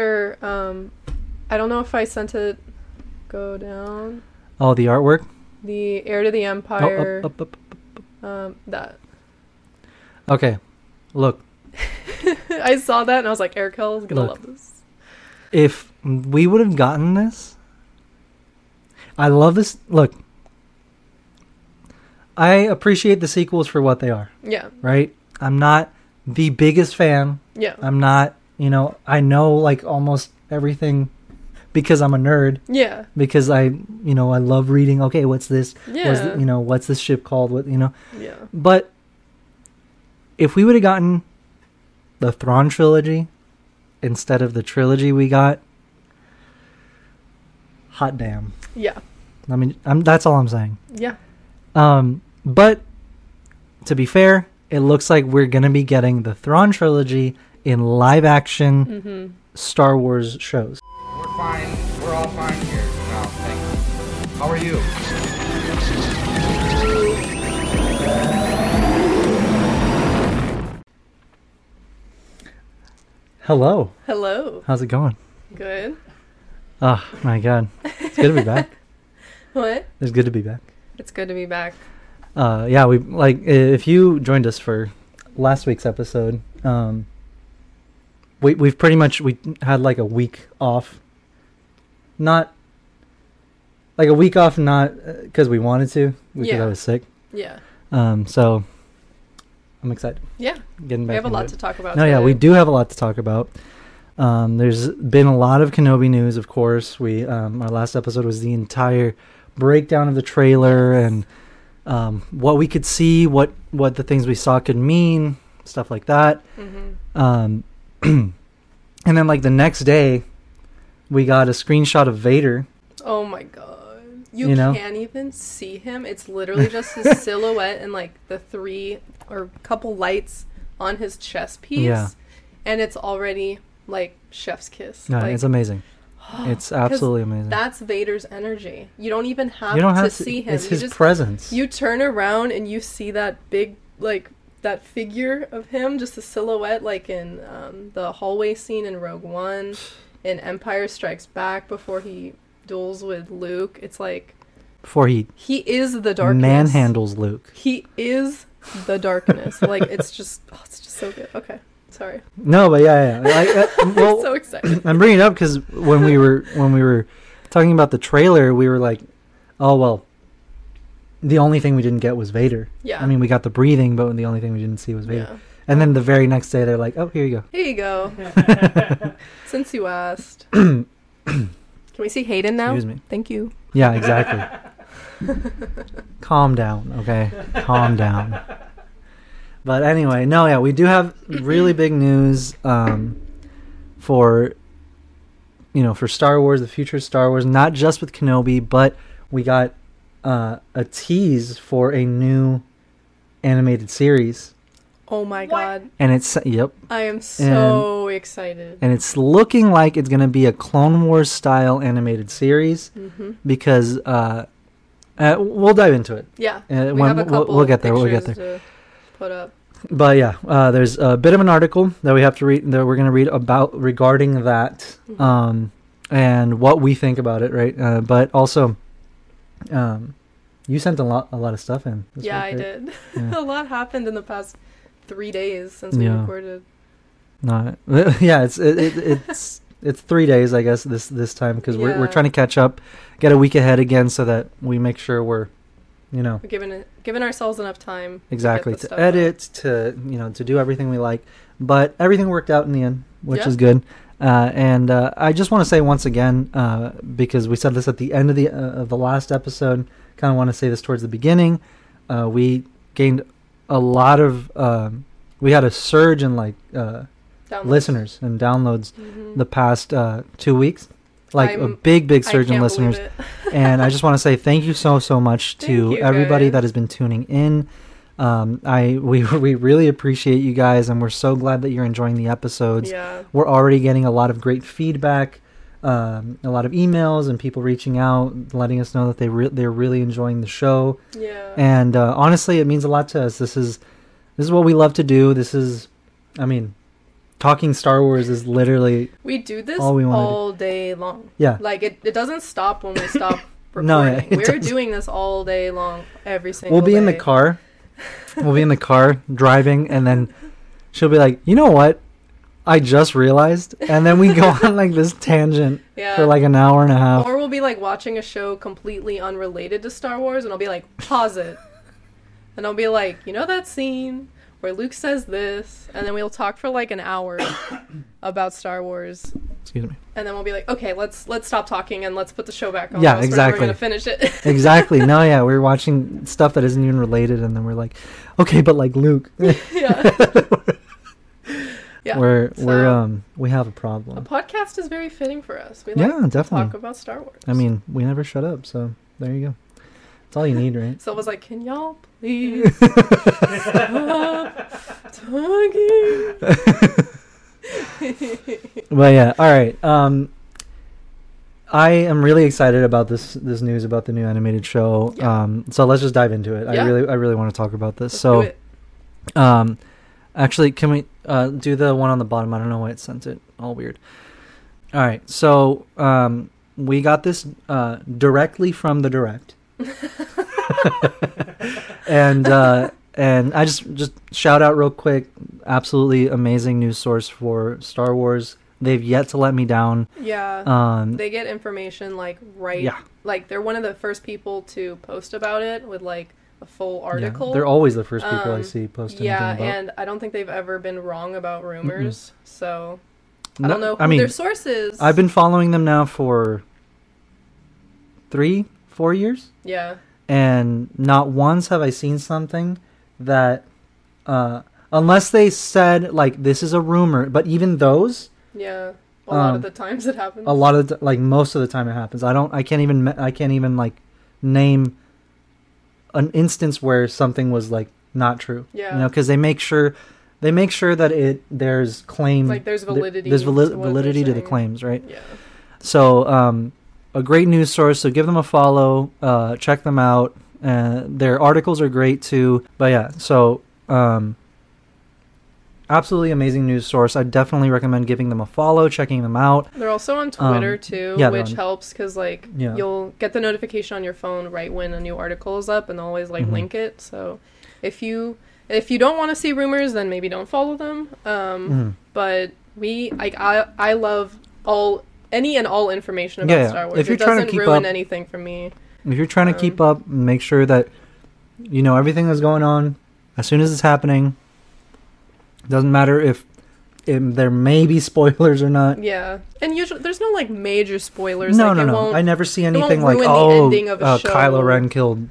Sure. Um, I don't know if I sent it. Go down. Oh, the artwork. The Heir to the Oh, Empire. up, up, up, up. Um, that. Okay, look. I saw that and I was like, Arakel is gonna Look. love this. If we would have gotten this, I love this. Look, I appreciate the sequels for what they are. Yeah. Right? I'm not the biggest fan. Yeah. I'm not. You know, I know like almost everything because I'm a nerd. yeah. because I, you know, I love reading. Okay, what's this? What's Yeah. the- you know, what's this ship called? What you know? Yeah. But if we would have gotten the Thrawn trilogy instead of the trilogy we got, hot damn. Yeah. I mean, I'm, that's all I'm saying. Yeah. Um, but to be fair, it looks like we're gonna be getting the Thrawn trilogy in live action Mm-hmm. Star Wars shows. We're fine. We're all fine here. No, thanks. How are you? Hello, Hello. how's it going? Good. Oh my god, it's good to be back. What? It's good to be back. It's good to be back. uh yeah we like if you joined us for last week's episode um we we've pretty much we had like a week off not like a week off not because we wanted to because Yeah. i was sick Yeah. um so i'm excited Yeah. getting back We have a lot it. to talk about. no yeah we do have a lot to talk about um there's been a lot of kenobi news of course we um our last episode was the entire breakdown of the trailer and um what we could see what what the things we saw could mean stuff like that Mhm. um and then like the next day we got a screenshot of vader Oh my god. You, You know? can't even see him. It's literally just his silhouette and like the three or couple lights on his chest piece. Yeah. And it's already like chef's kiss. no like, it's amazing it's absolutely amazing That's Vader's energy. You don't even have, you don't to to see him. it's you his just presence you turn around and you see that big like that figure of him, just a silhouette like in um, the hallway scene in Rogue One, in Empire Strikes Back before he duels with Luke. It's like before he he is the darkness. manhandles luke He is the darkness. like it's just oh, it's just so good. Okay. Sorry. no but yeah yeah like, uh, well I'm so excited. I'm bringing it up because when we were when we were talking about the trailer, we were like, "Oh well." The only thing we didn't get was Vader. Yeah. I mean, we got the breathing, but the only thing we didn't see was Vader. Yeah. And then the very next day, they're like, "Oh, here you go." Here you go. Since you asked. Can we see Hayden now? Excuse me. Thank you. Yeah, exactly. Calm down, okay? Calm down. But anyway, no, yeah, we do have really big news um, for you know for Star Wars, the future of Star Wars, not just with Kenobi, but we got uh, a tease for a new animated series, Oh my god. and it's yep, I am so excited. and it's looking like it's gonna be a Clone Wars style animated series hmm because uh, uh, we'll dive into it. Yeah. Uh, we when- have a we'll- couple we'll get there, we'll get pictures to put up. But yeah, uh, there's a bit of an article that we have to read that we're going to read about regarding that Mhm. um, and what we think about it, right? Uh, but also, um, you sent a lot a lot of stuff in. yeah, week, I did. Yeah. a lot happened in the past three days since we Yeah. recorded. No, yeah, it's it, it, it's it's three days, I guess this this time because we're we're trying to catch up, get a week ahead again, so that we make sure we're, you know, We're giving it, giving ourselves enough time. exactly to stuff edit to you know to do everything we like but everything worked out in the end which Yeah. is good uh, and uh, i just want to say once again uh, because we said this at the end of the uh, of the last episode kind of want to say this towards the beginning uh, we gained a lot of um, we had a surge in like uh, listeners and downloads Mhm. the past uh, two weeks like a I'm- big big surge in listeners and I just want to say thank you so so much to you, everybody guys. that has been tuning in. Um, I we we really appreciate you guys, and we're so glad that you're enjoying the episodes. yeah. We're already getting a lot of great feedback, um, a lot of emails, and people reaching out, letting us know that they re- they're really enjoying the show. Yeah. And uh, honestly, it means a lot to us. This is this is what we love to do. This is, I mean, talking Star Wars is literally We do this All all, we wanna do. day long. yeah. Like it, it doesn't stop when we stop recording. No, yeah, We're doesn't. doing this all day long, every single We'll be in the car. We'll be in the car driving, and then she'll be like, "You know what? I just realized," and then we go on like this tangent Yeah. for like an hour and a half. Or we'll be like watching a show completely unrelated to Star Wars, and I'll be like, pause it. And I'll be like, you know that scene where Luke says this? And then we'll talk for like an hour about Star Wars. Excuse me. And then we'll be like, okay, let's let's stop talking and let's put the show back on. Yeah, else we're exactly. gonna finish it. Exactly. No, yeah, we're watching stuff that isn't even related, and then we're like, "Okay, but like Luke." yeah. yeah. we're we're um we have a problem. A podcast is very fitting for us. We Yeah, like to definitely. talk about Star Wars. I mean, we never shut up, so there you go. That's all you need, right? So I was like, can y'all please stop talking? But yeah, all right. Um, I am really excited about this this news about the new animated show. Yeah. Um, so let's just dive into it. I really I really want to talk about this. Let's so, do it. um, actually, can we uh, do the one on the bottom? I don't know why it sent it all weird. All right, so um, we got this uh, directly from the direct, and uh, and I just just shout out real quick. Absolutely amazing news source for Star Wars. They've yet to let me down. Yeah. Um, they get information like right. yeah, Like they're one of the first people to post about it with like a full article. Yeah, they're always the first people I Um, see posting. Yeah, and I don't think they've ever been wrong about rumors. So I No- don't know who I mean, their source is. I've been following them now for three, four years, Yeah. and not once have I seen something that, uh, unless they said like this is a rumor, but even those, Yeah. A lot Um, of the times it happens. a lot of the, like most of the time it happens. I don't, I can't even, I can't even like name an instance where something was like not true. Yeah. you know, because they make sure. They make sure that it there's claim Like, there's th- validity there's vali- to validity to the claims, right? Yeah. So, um, a great news source. So give them a follow. Uh, check them out. Uh, their articles are great too. But yeah, so um, absolutely amazing news source. I definitely recommend giving them a follow, checking them out. They're also on Twitter Um, too, yeah, which on- helps because like Yeah. you'll get the notification on your phone right when a new article is up, and they'll always like Mhm. link it. So if you if you don't want to see rumors, then maybe don't follow them. Um, Mhm. But we like I I love all any and all information about Yeah. Star Wars. If you're it trying to doesn't keep ruin up- anything for me. If you're trying to Um, keep up, make sure that you know everything that's going on as soon as it's happening. Doesn't matter if, if there may be spoilers or not. Yeah, and usually there's no like major spoilers. No, like, no, no. I never see anything like, oh, ending of a uh, show." Kylo Ren killed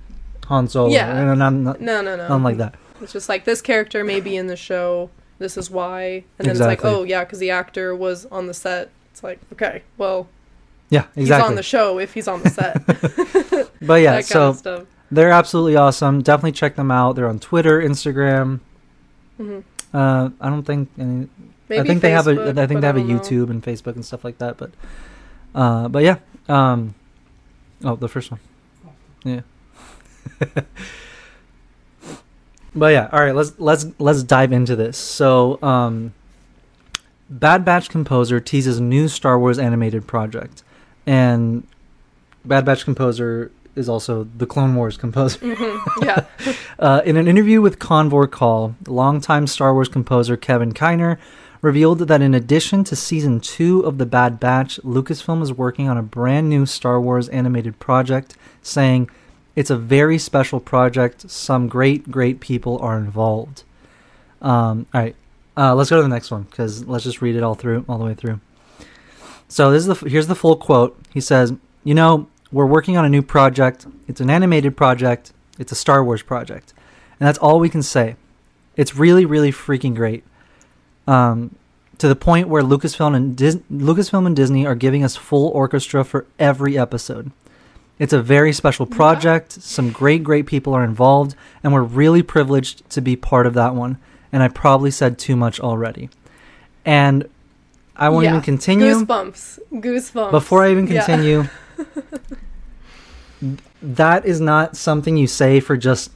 Han Solo. Yeah. I'm No, no, no. nothing like that. It's just like this character may be in the show. This is why, and then Exactly. it's like, oh yeah, because the actor was on the set. It's like, okay, well, Yeah, exactly. he's on the show if he's on the set. but yeah, so they're absolutely awesome. Definitely check them out. They're on Twitter, Instagram. hmm Uh, I don't think any, Maybe I think they have a. Facebook, I think they have a don't know. YouTube and Facebook and stuff like that. But, uh, but yeah. Um, oh, the first one. Yeah. but yeah, all right. Let's let's let's dive into this. So, um, Bad Batch composer teases new Star Wars animated project, and Bad Batch composer is also the Clone Wars composer. Mhm, Yeah, Uh, in an interview with Convor Call, longtime Star Wars composer Kevin Kiner revealed that in addition to season two of The Bad Batch, Lucasfilm is working on a brand new Star Wars animated project, saying, It's a very special project. Some great, great people are involved. Um, all right, uh, let's go to the next one because let's just read it all through, all the way through. So this is the here's the full quote. He says, "You know, we're working on a new project. It's an animated project. It's a Star Wars project, and that's all we can say. It's really, really freaking great. Um, to the point where Lucasfilm and Dis- Lucasfilm and Disney are giving us full orchestra for every episode. It's a very special project. Some great, great people are involved, and we're really privileged to be part of that one. And I probably said too much already. And I won't Yeah. even continue. goosebumps, goosebumps. Before I even Yeah. continue, that is not something you say for just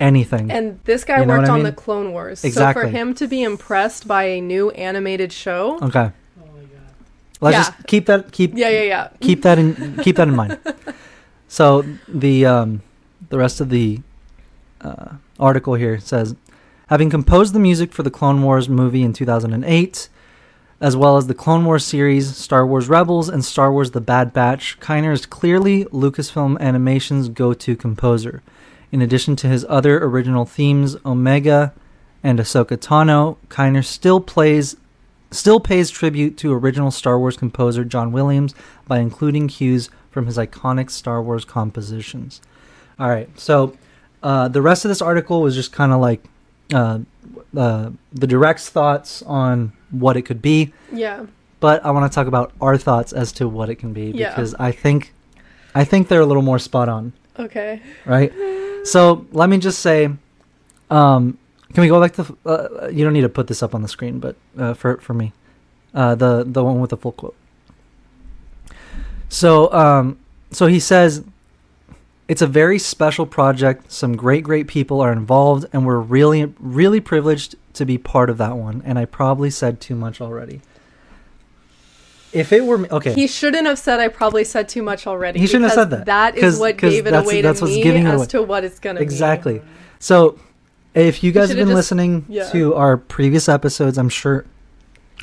anything. And this guy You know worked on mean? the Clone Wars. So for him to be impressed by a new animated show, okay, Oh let's Yeah. just keep that keep yeah, yeah, yeah. keep that in keep that in mind. So the um, the rest of the uh, article here says, having composed the music for the Clone Wars movie in 2008, as well as the Clone Wars series, Star Wars Rebels, and Star Wars: The Bad Batch, Kiner is clearly Lucasfilm Animation's go-to composer. In addition to his other original themes, Omega and Ahsoka Tano, Kiner still plays still pays tribute to original Star Wars composer John Williams by including cues from his iconic Star Wars compositions. All right, so uh, the rest of this article was just kind of like uh, uh, the direct's thoughts on what it could be, Yeah. but I want to talk about our thoughts as to what it can be Yeah. because I think I think they're a little more spot on, Okay. right? So let me just say, um, can we go back to? Uh, you don't need to put this up on the screen, but uh, for for me, uh, the the one with the full quote. So um, so he says, it's a very special project. Some great great people are involved, and we're really really privileged to be part of that one. And I probably said too much already. If it were me, okay, He shouldn't have said I probably said too much already. He shouldn't have said that. That is what gave it away that's to what's me giving it as away. to what it's gonna Exactly. So, if you guys have been just- listening yeah. to our previous episodes, I'm sure,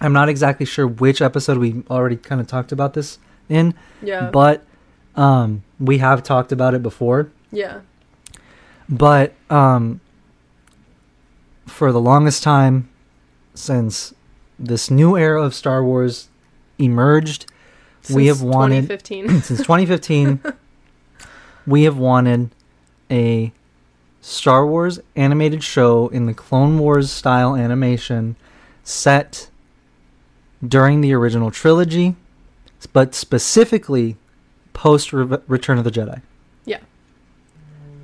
I'm not exactly sure which episode we already kind of talked about this in. Yeah. but um, we have talked about it before. yeah. But um, for the longest time, since this new era of Star Wars emerged, we have wanted 2015. since 2015 we have wanted a Star Wars animated show in the Clone Wars style animation set during the original trilogy but specifically post Re- Return of the Jedi. Yeah.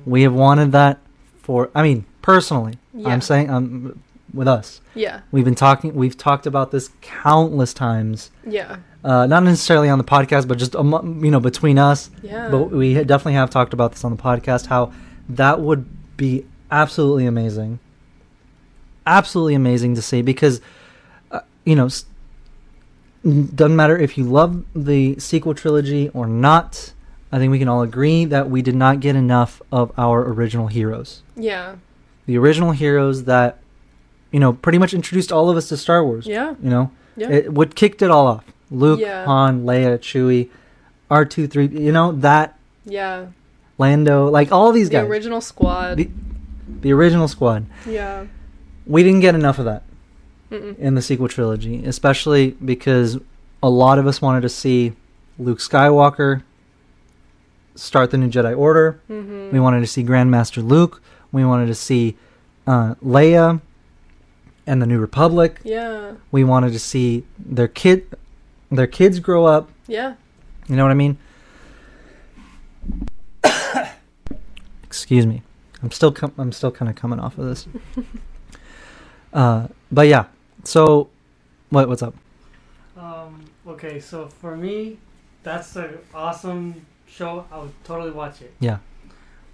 We have wanted that for I mean personally Yeah. I'm saying um with us. yeah. We've been talking we've talked about this countless times Yeah. uh, not necessarily on the podcast, but just amo- you know between us. Yeah. But we definitely have talked about this on the podcast. How that would be absolutely amazing, absolutely amazing to see because uh, you know s- doesn't matter if you love the sequel trilogy or not. I think we can all agree that we did not get enough of our original heroes. yeah. The original heroes that you know pretty much introduced all of us to Star Wars. Yeah. You know, Yeah. it what kicked it all off. Luke, Yeah. Han, Leia, Chewie, R two, three. You know that yeah. Lando, like all these The guys, The original squad. the, the original squad. yeah. We didn't get enough of that Mm-mm. in the sequel trilogy, especially because a lot of us wanted to see Luke Skywalker start the new Jedi Order. Mm-hmm. We wanted to see Grandmaster Luke. We wanted to see uh, Leia and the New Republic. Yeah. We wanted to see their kid, their kids grow up. Yeah. You know what I mean? Excuse me. I'm still com- I'm still kind of coming off of this. uh, but yeah. So, what what's up? Um, okay, so for me, that's an awesome show. I would totally watch it. Yeah.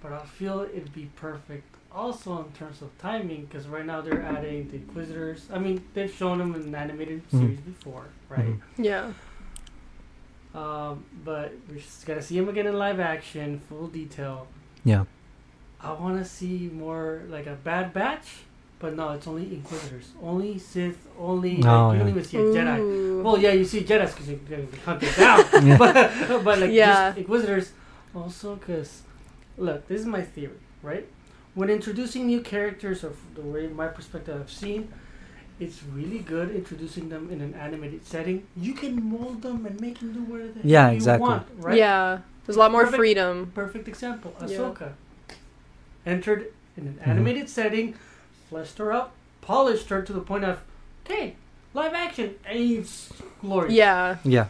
But I feel it'd be perfect also in terms of timing because right now they're adding the Inquisitors. I mean, they've shown them in an animated Mhm. series before, right? Mhm. Yeah. Um, but we just gotta see them again in live action, full detail. Yeah. I want to see more like a Bad Batch, but no, it's only Inquisitors, only Sith, only like, Oh, you yeah. don't even see a Jedi. Well, yeah, you see Jedi's because you can hunt it down, Yeah. but, but like Yeah. just Inquisitors, also because look, this is my theory, right? When introducing new characters, or the way my perspective I've seen, it's really good introducing them in an animated setting. You can mold them and make them do whatever Yeah, you exactly. want, right? Yeah. There's a lot more Perfect. freedom. Perfect example. Yeah. Ahsoka entered in an Mhm. animated setting, fleshed her up, polished her to the point of, okay, live action, and it's glorious. Yeah. Yeah.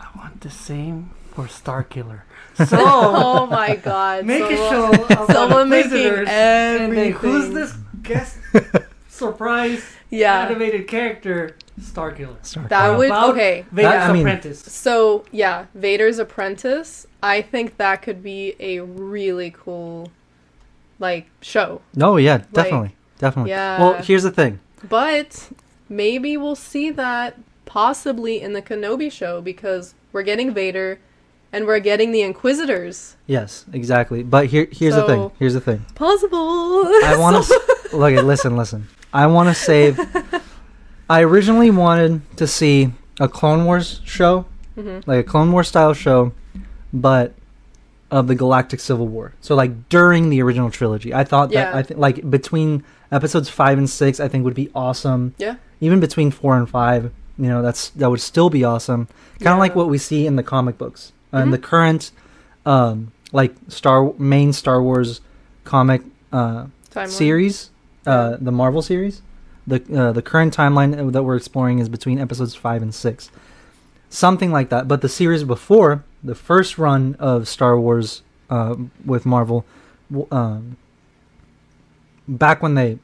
I want the same for Starkiller. oh So my god. make a show about Someone making Inquisitors, and who's this guest surprise Yeah. animated character? Starkiller. Star That would About- okay. Vader's I mean- apprentice. So yeah, Vader's apprentice. I think that could be a really cool like show. Oh yeah, definitely, definitely. yeah. Well, here's the thing. But maybe we'll see that possibly in the Kenobi show because we're getting Vader and we're getting the Inquisitors. Yes, exactly. But here, here's the thing. Here's the thing. Possible. I want to look. at Listen, listen. I want to save. I originally wanted to see a Clone Wars show, hmm like a Clone Wars style show, but of the Galactic Civil War. So like during the original trilogy, I thought that Yeah. I think like between episodes five and six, I think would be awesome. Yeah. Even between four and five, you know, that's that would still be awesome. Kind of Yeah. like what we see in the comic books and Mhm. the current, um, like Star main Star Wars comic uh, series, uh, the Marvel series. The uh, the current timeline that we're exploring is between episodes five and six, something like that. But the series before, the first run of Star Wars uh, with Marvel, um, back when they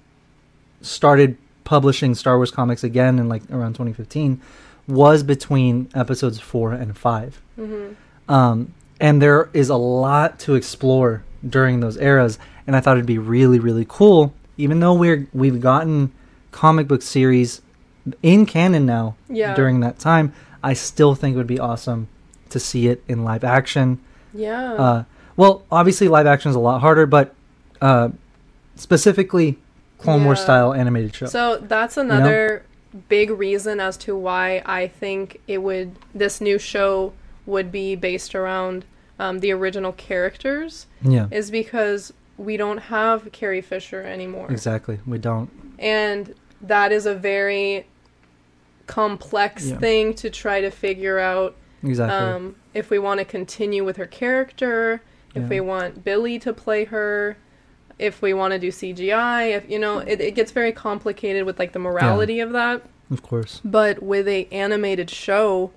started publishing Star Wars comics again in like around 2015, was between episodes four and five. Mhm. Um, and there is a lot to explore during those eras, and I thought it'd be really, really cool. Even though we're we've gotten comic book series in canon now Yeah. during that time, I still think it would be awesome to see it in live action. Yeah. Uh, well, obviously live action is a lot harder, but uh, specifically Clone Wars style animated show. So that's another big reason as to why I think it would this new show would be based around um, the original characters yeah, is because we don't have Carrie Fisher anymore, exactly. We don't. and that is a very complex Yeah. thing to try to figure out Exactly. um, if we want to continue with her character, if Yeah. we want Billie to play her, if we want to do CGI, if you know, it, it gets very complicated with like the morality of that. of course. But with a animated show,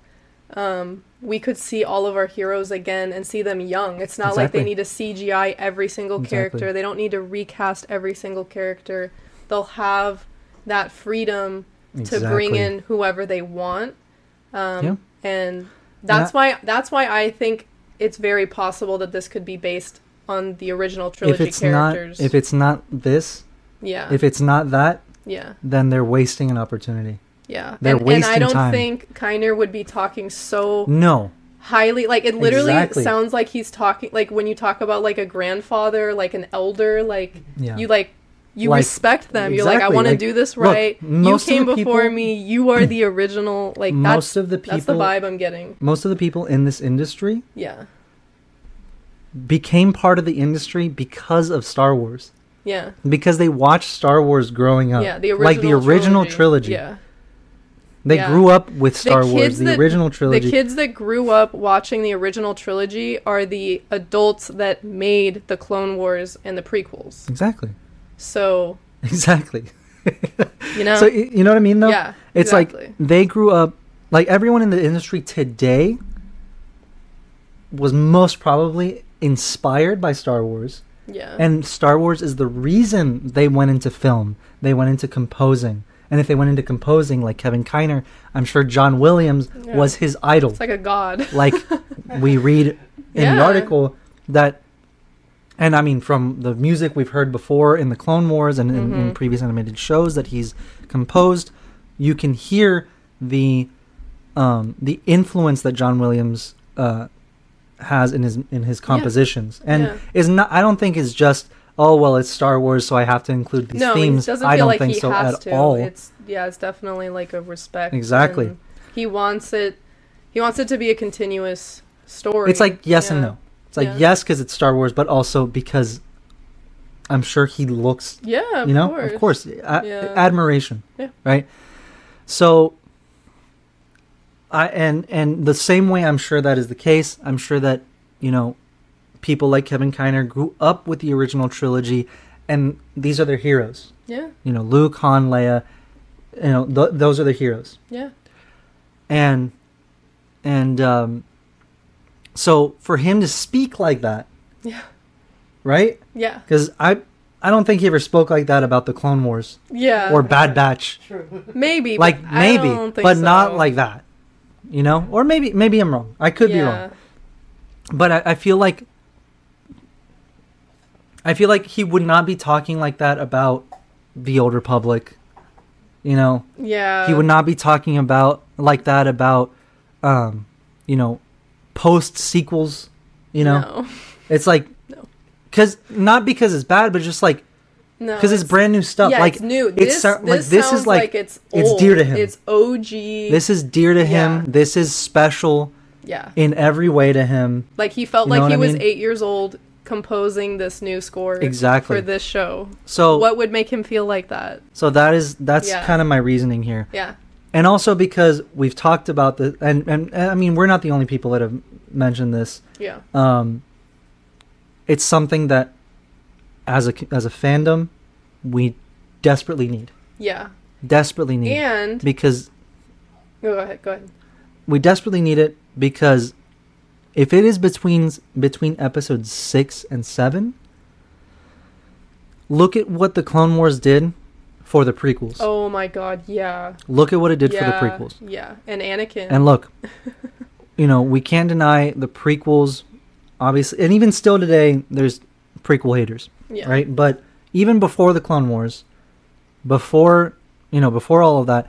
um, we could see all of our heroes again and see them young. It's not like they need to CGI every single Exactly. character. They don't need to recast every single character. They'll have that freedom to bring in whoever they want. Um, Yeah. And that's why that's why I think it's very possible that this could be based on the original trilogy if it's not if it's not this, yeah, if it's not that, yeah, then they're wasting an opportunity. yeah. They're and, and I don't time. think Kiner would be talking so No, highly like it literally Exactly. sounds like he's talking like when you talk about like a grandfather like an elder like yeah, you like you Like- respect them. You're like i want to like, do this look, right. You came before people- me. You are the original like most that's of the people, that's the vibe i'm getting. most of the people in this industry yeah became part of the industry because of Star Wars. yeah Because they watched Star Wars growing up. yeah the original like the original trilogy. yeah They yeah. grew up with Star Wars, the that- original trilogy. the kids that grew up watching the original trilogy are the adults that made the clone wars and the prequels exactly. so Exactly. you know So you know what I mean though? yeah It's exactly. like they grew up like everyone in the industry today was most probably inspired by Star Wars. yeah And Star Wars is the reason they went into film. They went into composing. And if they went into composing like Kevin Kiner, I'm sure John Williams Yeah. was his idol. it's like a god like we read in the article that and I mean from the music we've heard before in the Clone Wars and in, in Mhm. previous animated shows that he's composed, you can hear the um, the influence that John Williams uh, has in his in his compositions, and Yeah. is not. I don't think is just oh well, it's Star Wars, so I have to include these no, themes. he doesn't I feel don't like think he so has at to. all. It's yeah, it's definitely like a respect. Exactly. He wants it. He wants it to be a continuous story. It's like yes and no. It's like Yeah. yes because it's Star Wars, but also because I'm sure he looks Yeah, you know course. of course a- Yeah. admiration Yeah. right so i and and the same way i'm sure that is the case i'm sure that you know people like kevin kiner grew up with the original trilogy and these are their heroes. Yeah, you know luke han leia you know th- those are the heroes. Yeah, and and um so for him to speak like that yeah, right? Yeah, because i i don't think he ever spoke like that about the clone wars yeah. or bad batch. True. maybe, but like I maybe don't think but so. not like that you know or maybe maybe i'm wrong i could be wrong but I, I feel like I feel like he would not be talking like that about the Old Republic. You know, Yeah. he would not be talking about like that about, um, you know, post sequels. You know, No. it's like, No. because not because it's bad, but just like No. because it's brand new stuff. Yeah, like it's new. it's This, so- like, this, this is like- like, it's it's dear to him. It's OG. this is dear to him. Yeah. This is special yeah. in every way to him. Like he felt You like he was mean? eight years old composing this new score Exactly. for this show. So What would make him feel like that? so that is that's Yeah. kind of my reasoning here. Yeah. and also because we've talked about the and, and and I mean we're not the only people that have mentioned this. Yeah. Um, it's something that as a as a fandom we desperately need, Yeah. desperately need And because go ahead. Go ahead. we desperately need it because if it is between between episodes six and seven, look at what the Clone Wars did for the prequels. Oh my God. Yeah. Look at what it did yeah. for the prequels. Yeah. And Anakin. And look, you know, we can't deny the prequels, obviously, and even still today, there's prequel haters, yeah. right? But even before the Clone Wars, before you know, before all of that,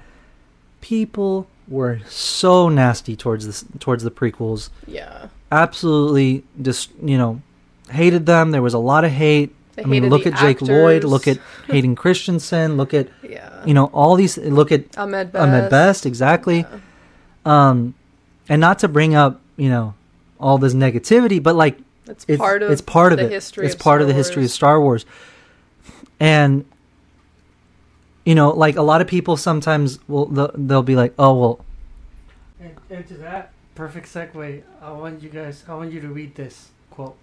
people were so nasty towards this towards the prequels. Yeah. Absolutely, just you know, hated them. There was a lot of hate. I mean, look at Jake Lloyd. Look at Hayden Christensen. Look at Yeah. you know all these. Look at Ahmed Best. Ahmed Best. Exactly. Yeah. um and not to bring up you know all this negativity but like It's, it's part of it's part of the it history. it's of part of the Star history of star wars and you know like a lot of people sometimes will they'll, they'll be like oh well And, and to that perfect segue, I want you guys, I want you to read this quote.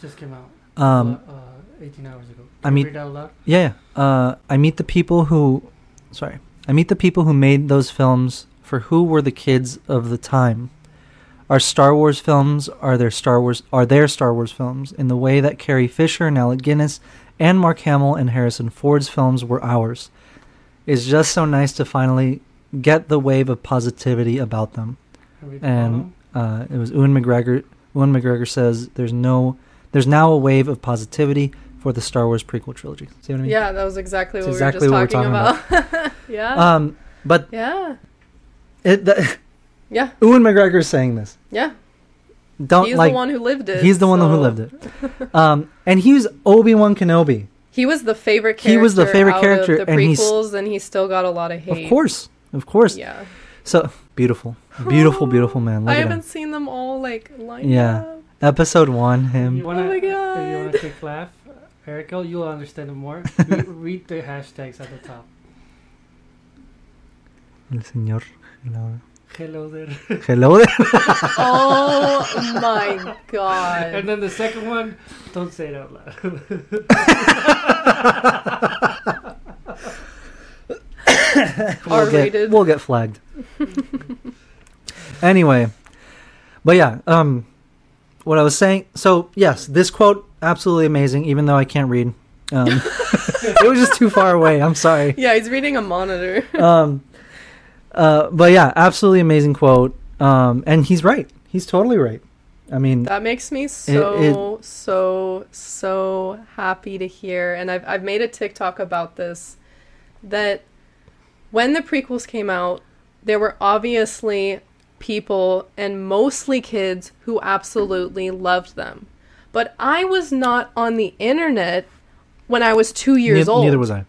Just came out um uh, 18 hours ago. I Can you mean- read out loud. yeah yeah. uh i meet the people who sorry i meet the people who made those films for who were the kids of the time our Star Wars films are their Star Wars are their Star Wars films in the way that Carrie Fisher and Alec Guinness and Mark Hamill and Harrison Ford's films were ours. It's just so nice to finally get the wave of positivity about them. Can you read the And uh, it was Ewan McGregor. Ewan McGregor says there's no there's now a wave of positivity for the Star Wars prequel trilogy. See what I mean? Yeah, that was exactly what exactly we were what just we're talking, about. yeah. Um, but yeah. it, the, Yeah. Ewan McGregor is saying this. Yeah. Don't He's like the one who lived it. he's the one who lived it. Um, and he was Obi Wan Kenobi. He was the favorite character. He was the favorite out character, of the and he's- prequels, and he still got a lot of hate. Of course, of course. Yeah. So beautiful, beautiful, beautiful man. Look I haven't him. seen them all like lined Yeah. up. Episode one, You him. wanna, Oh my If you God. want a quick laugh, Erica, you'll understand it more. Re- read the hashtags at the top. El señor. Hello. Hello there. Hello there. Oh my god. and then the second one, don't say it out loud. we'll get, R-rated. we'll get flagged. anyway, but yeah, um, what I was saying. So yes, this quote absolutely amazing. Even though I can't read, um, it was just too far away. I'm sorry. Yeah, he's reading a monitor. Um, uh, but yeah, absolutely amazing quote. Um, and he's right. He's totally right. I mean, That makes me so so so happy to hear. And I've I've made a TikTok about this that when the prequels came out, there were obviously people and mostly kids who absolutely loved them. But I was not on the internet when I was 2 years neith- old. neither was I.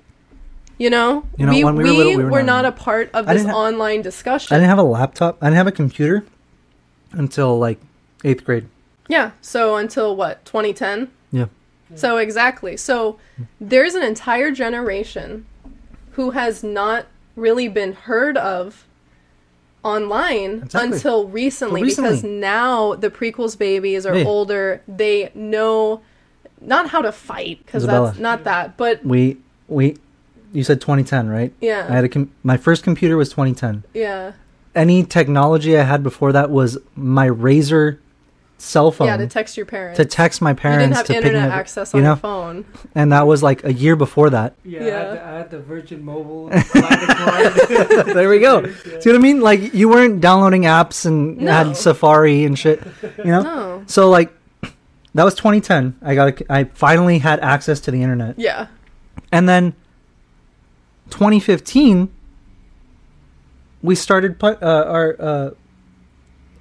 You know? You know, when we were little, we were were not not a part of this ha- online discussion. I didn't have a laptop. I didn't have a computer until like eighth grade. Yeah. So until what, 2010? Yeah. So exactly. So there's an entire generation who has not really been heard of online Exactly. until recently, recently. because now the prequels babies are Yeah. older. They know not how to fight because that's not that, but We we you said 2010, right? yeah, I had a com- my first computer was 2010. yeah, Any technology I had before that was my Razor cell phone yeah. To text your parents. to text my parents. you didn't have to internet up, access you on know? your phone. and that was like a year before that. Yeah, I, had the, I had the Virgin Mobile. card. there we go. Yeah. See what I mean? Like you weren't downloading apps and No. had Safari and shit, you know? No. So like that was 2010. I got a, I finally had access to the internet. Yeah. And then 2015 we started uh, our uh,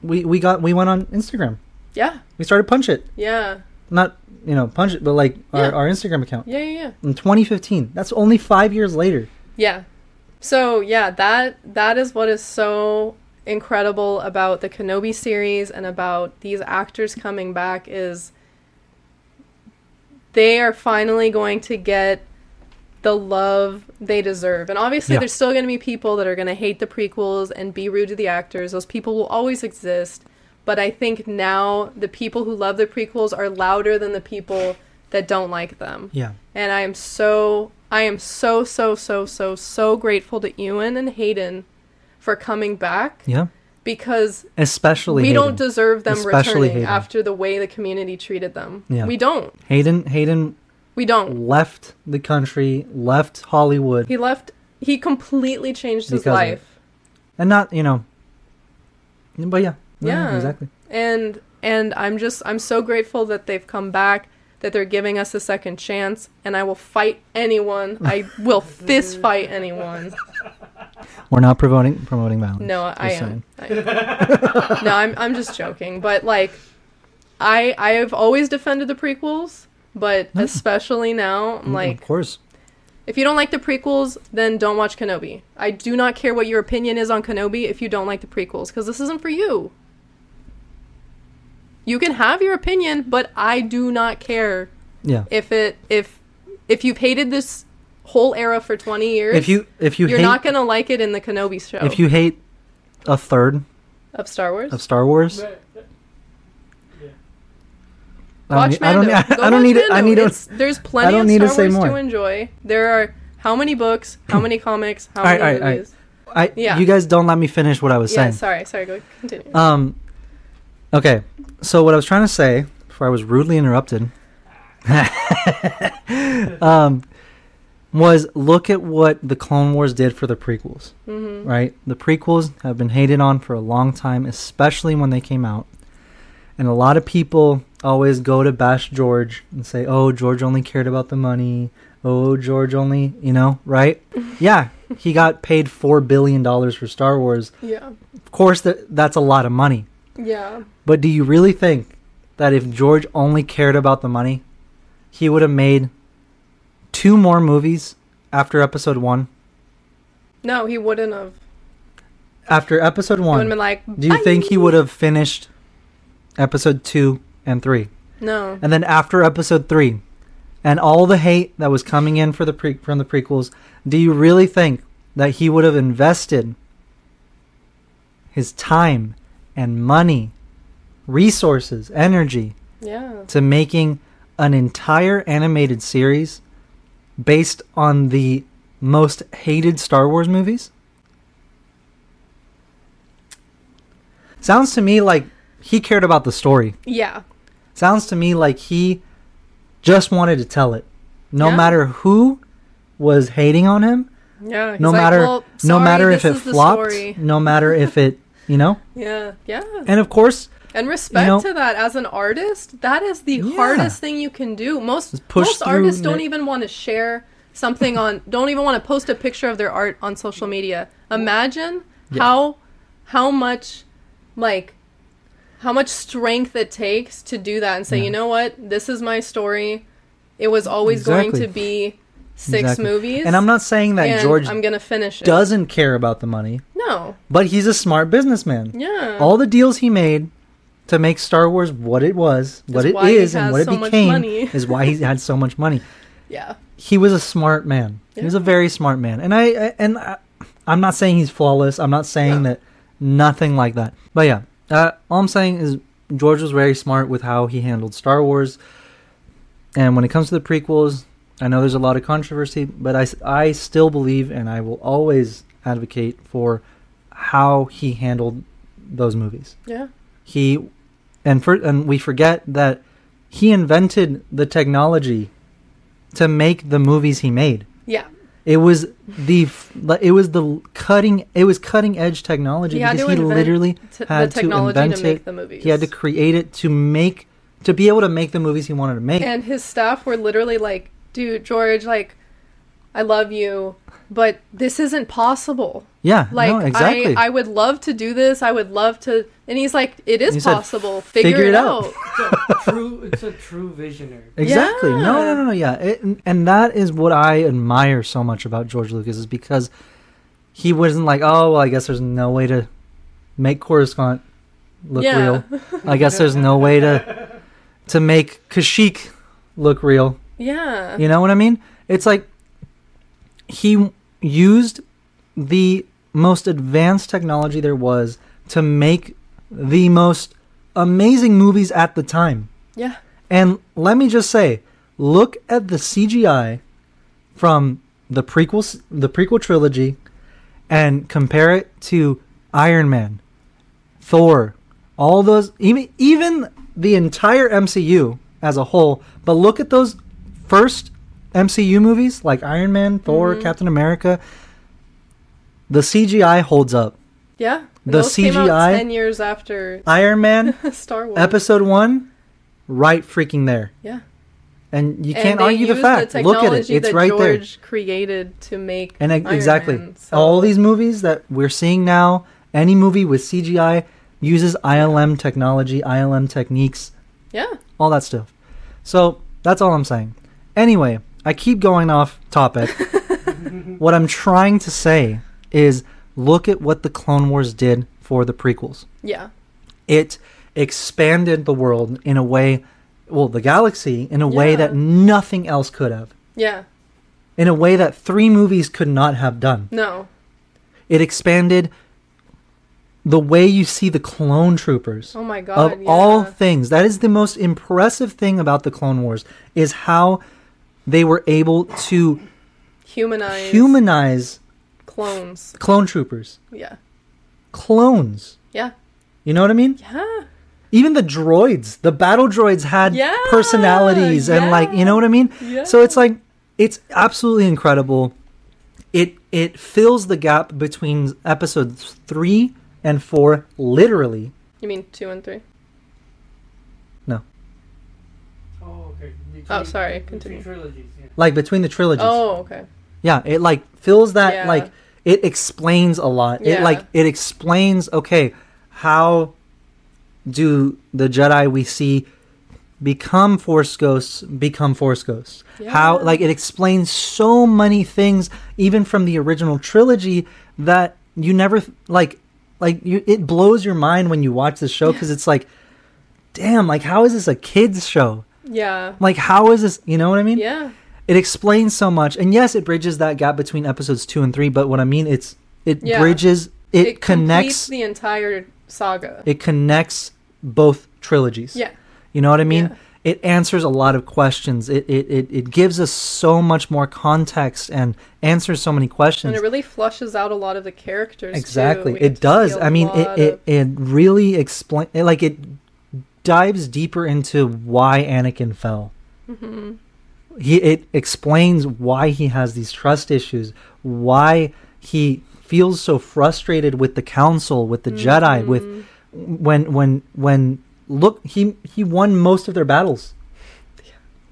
we we got we went on Instagram. Yeah. We started Punch It. Yeah. Not, you know, Punch It, but like our, Yeah. our Instagram account. Yeah. Yeah. Yeah. In 2015. That's only 5 years later. Yeah. So yeah, that that is what is so incredible about the Kenobi series and about these actors coming back is they are finally going to get the love they deserve. And obviously Yeah. there's still going to be people that are going to hate the prequels and be rude to the actors. Those people will always exist. But I think now the people who love the prequels are louder than the people that don't like them Yeah. and I am so I am so so so so so grateful to Ewan and Hayden for coming back Yeah. because Especially we Hayden. don't deserve them Especially returning Hayden. after the way the community treated them. Yeah. We don't. Hayden Hayden We don't. left the country, left Hollywood, He left he completely changed his life. and not you know. But yeah, Yeah. exactly. And and I'm just I'm so grateful that they've come back, that they're giving us a second chance, and I will fight anyone. I will fist fight anyone. We're not promoting promoting violence. No, I am. I- no, I'm I'm just joking. But like, I I have always defended the prequels, but especially now, I'm Mm, like, of course. if you don't like the prequels, then don't watch Kenobi. I do not care what your opinion is on Kenobi if you don't like the prequels, because this isn't for you. You can have your opinion, but I do not care Yeah. if it if if you've hated this whole era for 20 years. If you if you you're hate not gonna like it in the Kenobi show if you hate a third of Star Wars. of Star Wars, But, yeah. I don't Watch I don't, Mando. need- Go I don't need it. I need to. It's- There's plenty I don't of to Star say Wars to enjoy. There are how many books? How many comics? How many alright, alright. movies? I, Yeah. You guys don't let me finish what I was Yeah, saying. sorry, sorry. Go continue. Um. Okay, so what I was trying to say before I was rudely interrupted, um, was look at what the Clone Wars did for the prequels. hmm Right, the prequels have been hated on for a long time, especially when they came out, and a lot of people always go to bash George and say, "Oh, George only cared about the money." Oh, George only, you know, right? yeah, he got paid four billion dollars for Star Wars. Yeah, Of course, that that's a lot of money. yeah. But do you really think that if George only cared about the money, he would have made two more movies after episode one? No, he wouldn't have. After episode He would have one, been like, do you think he would have finished episode two and three? No. And then after episode three, and all the hate that was coming in for the pre- from the prequels, do you really think that he would have invested his time and money, resources, energy Yeah. to making an entire animated series based on the most hated Star Wars movies? Sounds to me like he cared about the story. Yeah. Sounds to me like he just wanted to tell it. No Yeah. matter who was hating on him, Yeah. No like, matter "Well, no matter if it it flopped, no matter if it, you know. Yeah. Yeah. And of course, And respect know- to that as an artist, that is the Yeah. hardest thing you can do. Most most artists don't even want to share something on don't even want to post a picture of their art on social media. Imagine Yeah. how how much like how much strength it takes to do that and say, Yeah. "You know what? This is my story. It was always going to be six Exactly. movies." and I'm not saying that George I'm to finish it. doesn't care about the money, No. but he's a smart businessman. Yeah. All the deals he made to make Star Wars what it was, what it is, and what it so much became is why he had so much money. yeah. He was a smart man. He was a very smart man, and I, I and I, I'm not saying he's flawless. I'm not saying that nothing like that. But yeah, uh, all I'm saying is George was very smart with how he handled Star Wars. And when it comes to the prequels, I know there's a lot of controversy, but I, I still believe and I will always advocate for how he handled those movies. Yeah. He and for and we forget that he invented the technology to make the movies he made. It was the it was the cutting it was cutting edge technology He because he literally T- had to invent to make it. the movies. he had to create it to make to be able to make the movies he wanted to make. And his staff were literally like, dude, George, like, I love you, but this isn't possible. yeah, Like, no, exactly. I, I would love to do this. I would love to. And he's like, it is He said, possible. Figure, "Figure it it out. out." It's a true. It's a true visionary. Exactly. No, no, no, no. Yeah, it, and that is what I admire so much about George Lucas is because he wasn't like, oh, well, I guess there's no way to make Coruscant look Yeah. real. I guess there's no way to to make Kashyyyk look real. yeah. You know what I mean? It's like he used the most advanced technology there was to make the most amazing movies at the time. Yeah. And let me just say, look at the CGI from the prequels, the prequel trilogy, and compare it to Iron Man, Thor, all those, even even the entire MCU as a whole. But look at those first MCU movies like Iron Man, Thor, Mhm. Captain America. The CGI holds up. Yeah. The Those CGI 10 years after Iron Man Star Wars. episode one, right freaking there. Yeah. And you can't they argue the fact. The Look at it; it's right there. Created to make And Iron exactly, Man, so- all these movies that we're seeing now, any movie with CGI uses ILM technology, ILM techniques, Yeah. all that stuff. So that's all I'm saying. Anyway, I keep going off topic. what I'm trying to say is, look at what the Clone Wars did for the prequels. Yeah. it expanded the world in a way well the galaxy in a way that nothing else could have Yeah. in a way that three movies could not have done No. it expanded the way you see the clone troopers Oh my god. of yeah. all things that is the most impressive thing about the clone wars is how they were able to humanize humanize clones. clone troopers Yeah. clones Yeah. you know what i mean Yeah. even the droids the battle droids had Yeah, personalities and like you know what i mean Yeah. so it's like it's absolutely incredible it it fills the gap between episodes 3 and 4 literally You mean two and three? No. Oh, okay. Between, Oh, sorry, Between continue. trilogies. Yeah. like between the trilogies Oh, okay. Yeah it like fills that Yeah. like it explains a lot. It like it explains okay how do the jedi we see become force ghosts become force ghosts? How like it explains so many things even from the original trilogy that you never like like you it blows your mind when you watch the show because it's like damn like how is this a kids show? Yeah. like how is this you know what i mean? Yeah. It explains so much and yes it bridges that gap between episodes two and three but what i mean it's it Yeah. bridges it, It, connects the entire saga. it connects both trilogies yeah. you know what i mean Yeah. it answers a lot of questions it, it it it gives us so much more context and answers so many questions And it really flushes out a lot of the characters. exactly it does I mean it it, of- it really explain it, like it dives deeper into why anakin fell Mhm. He it explains why he has these trust issues why he feels so frustrated with the council with the jedi mm-hmm. with when when when look he he won most of their battles.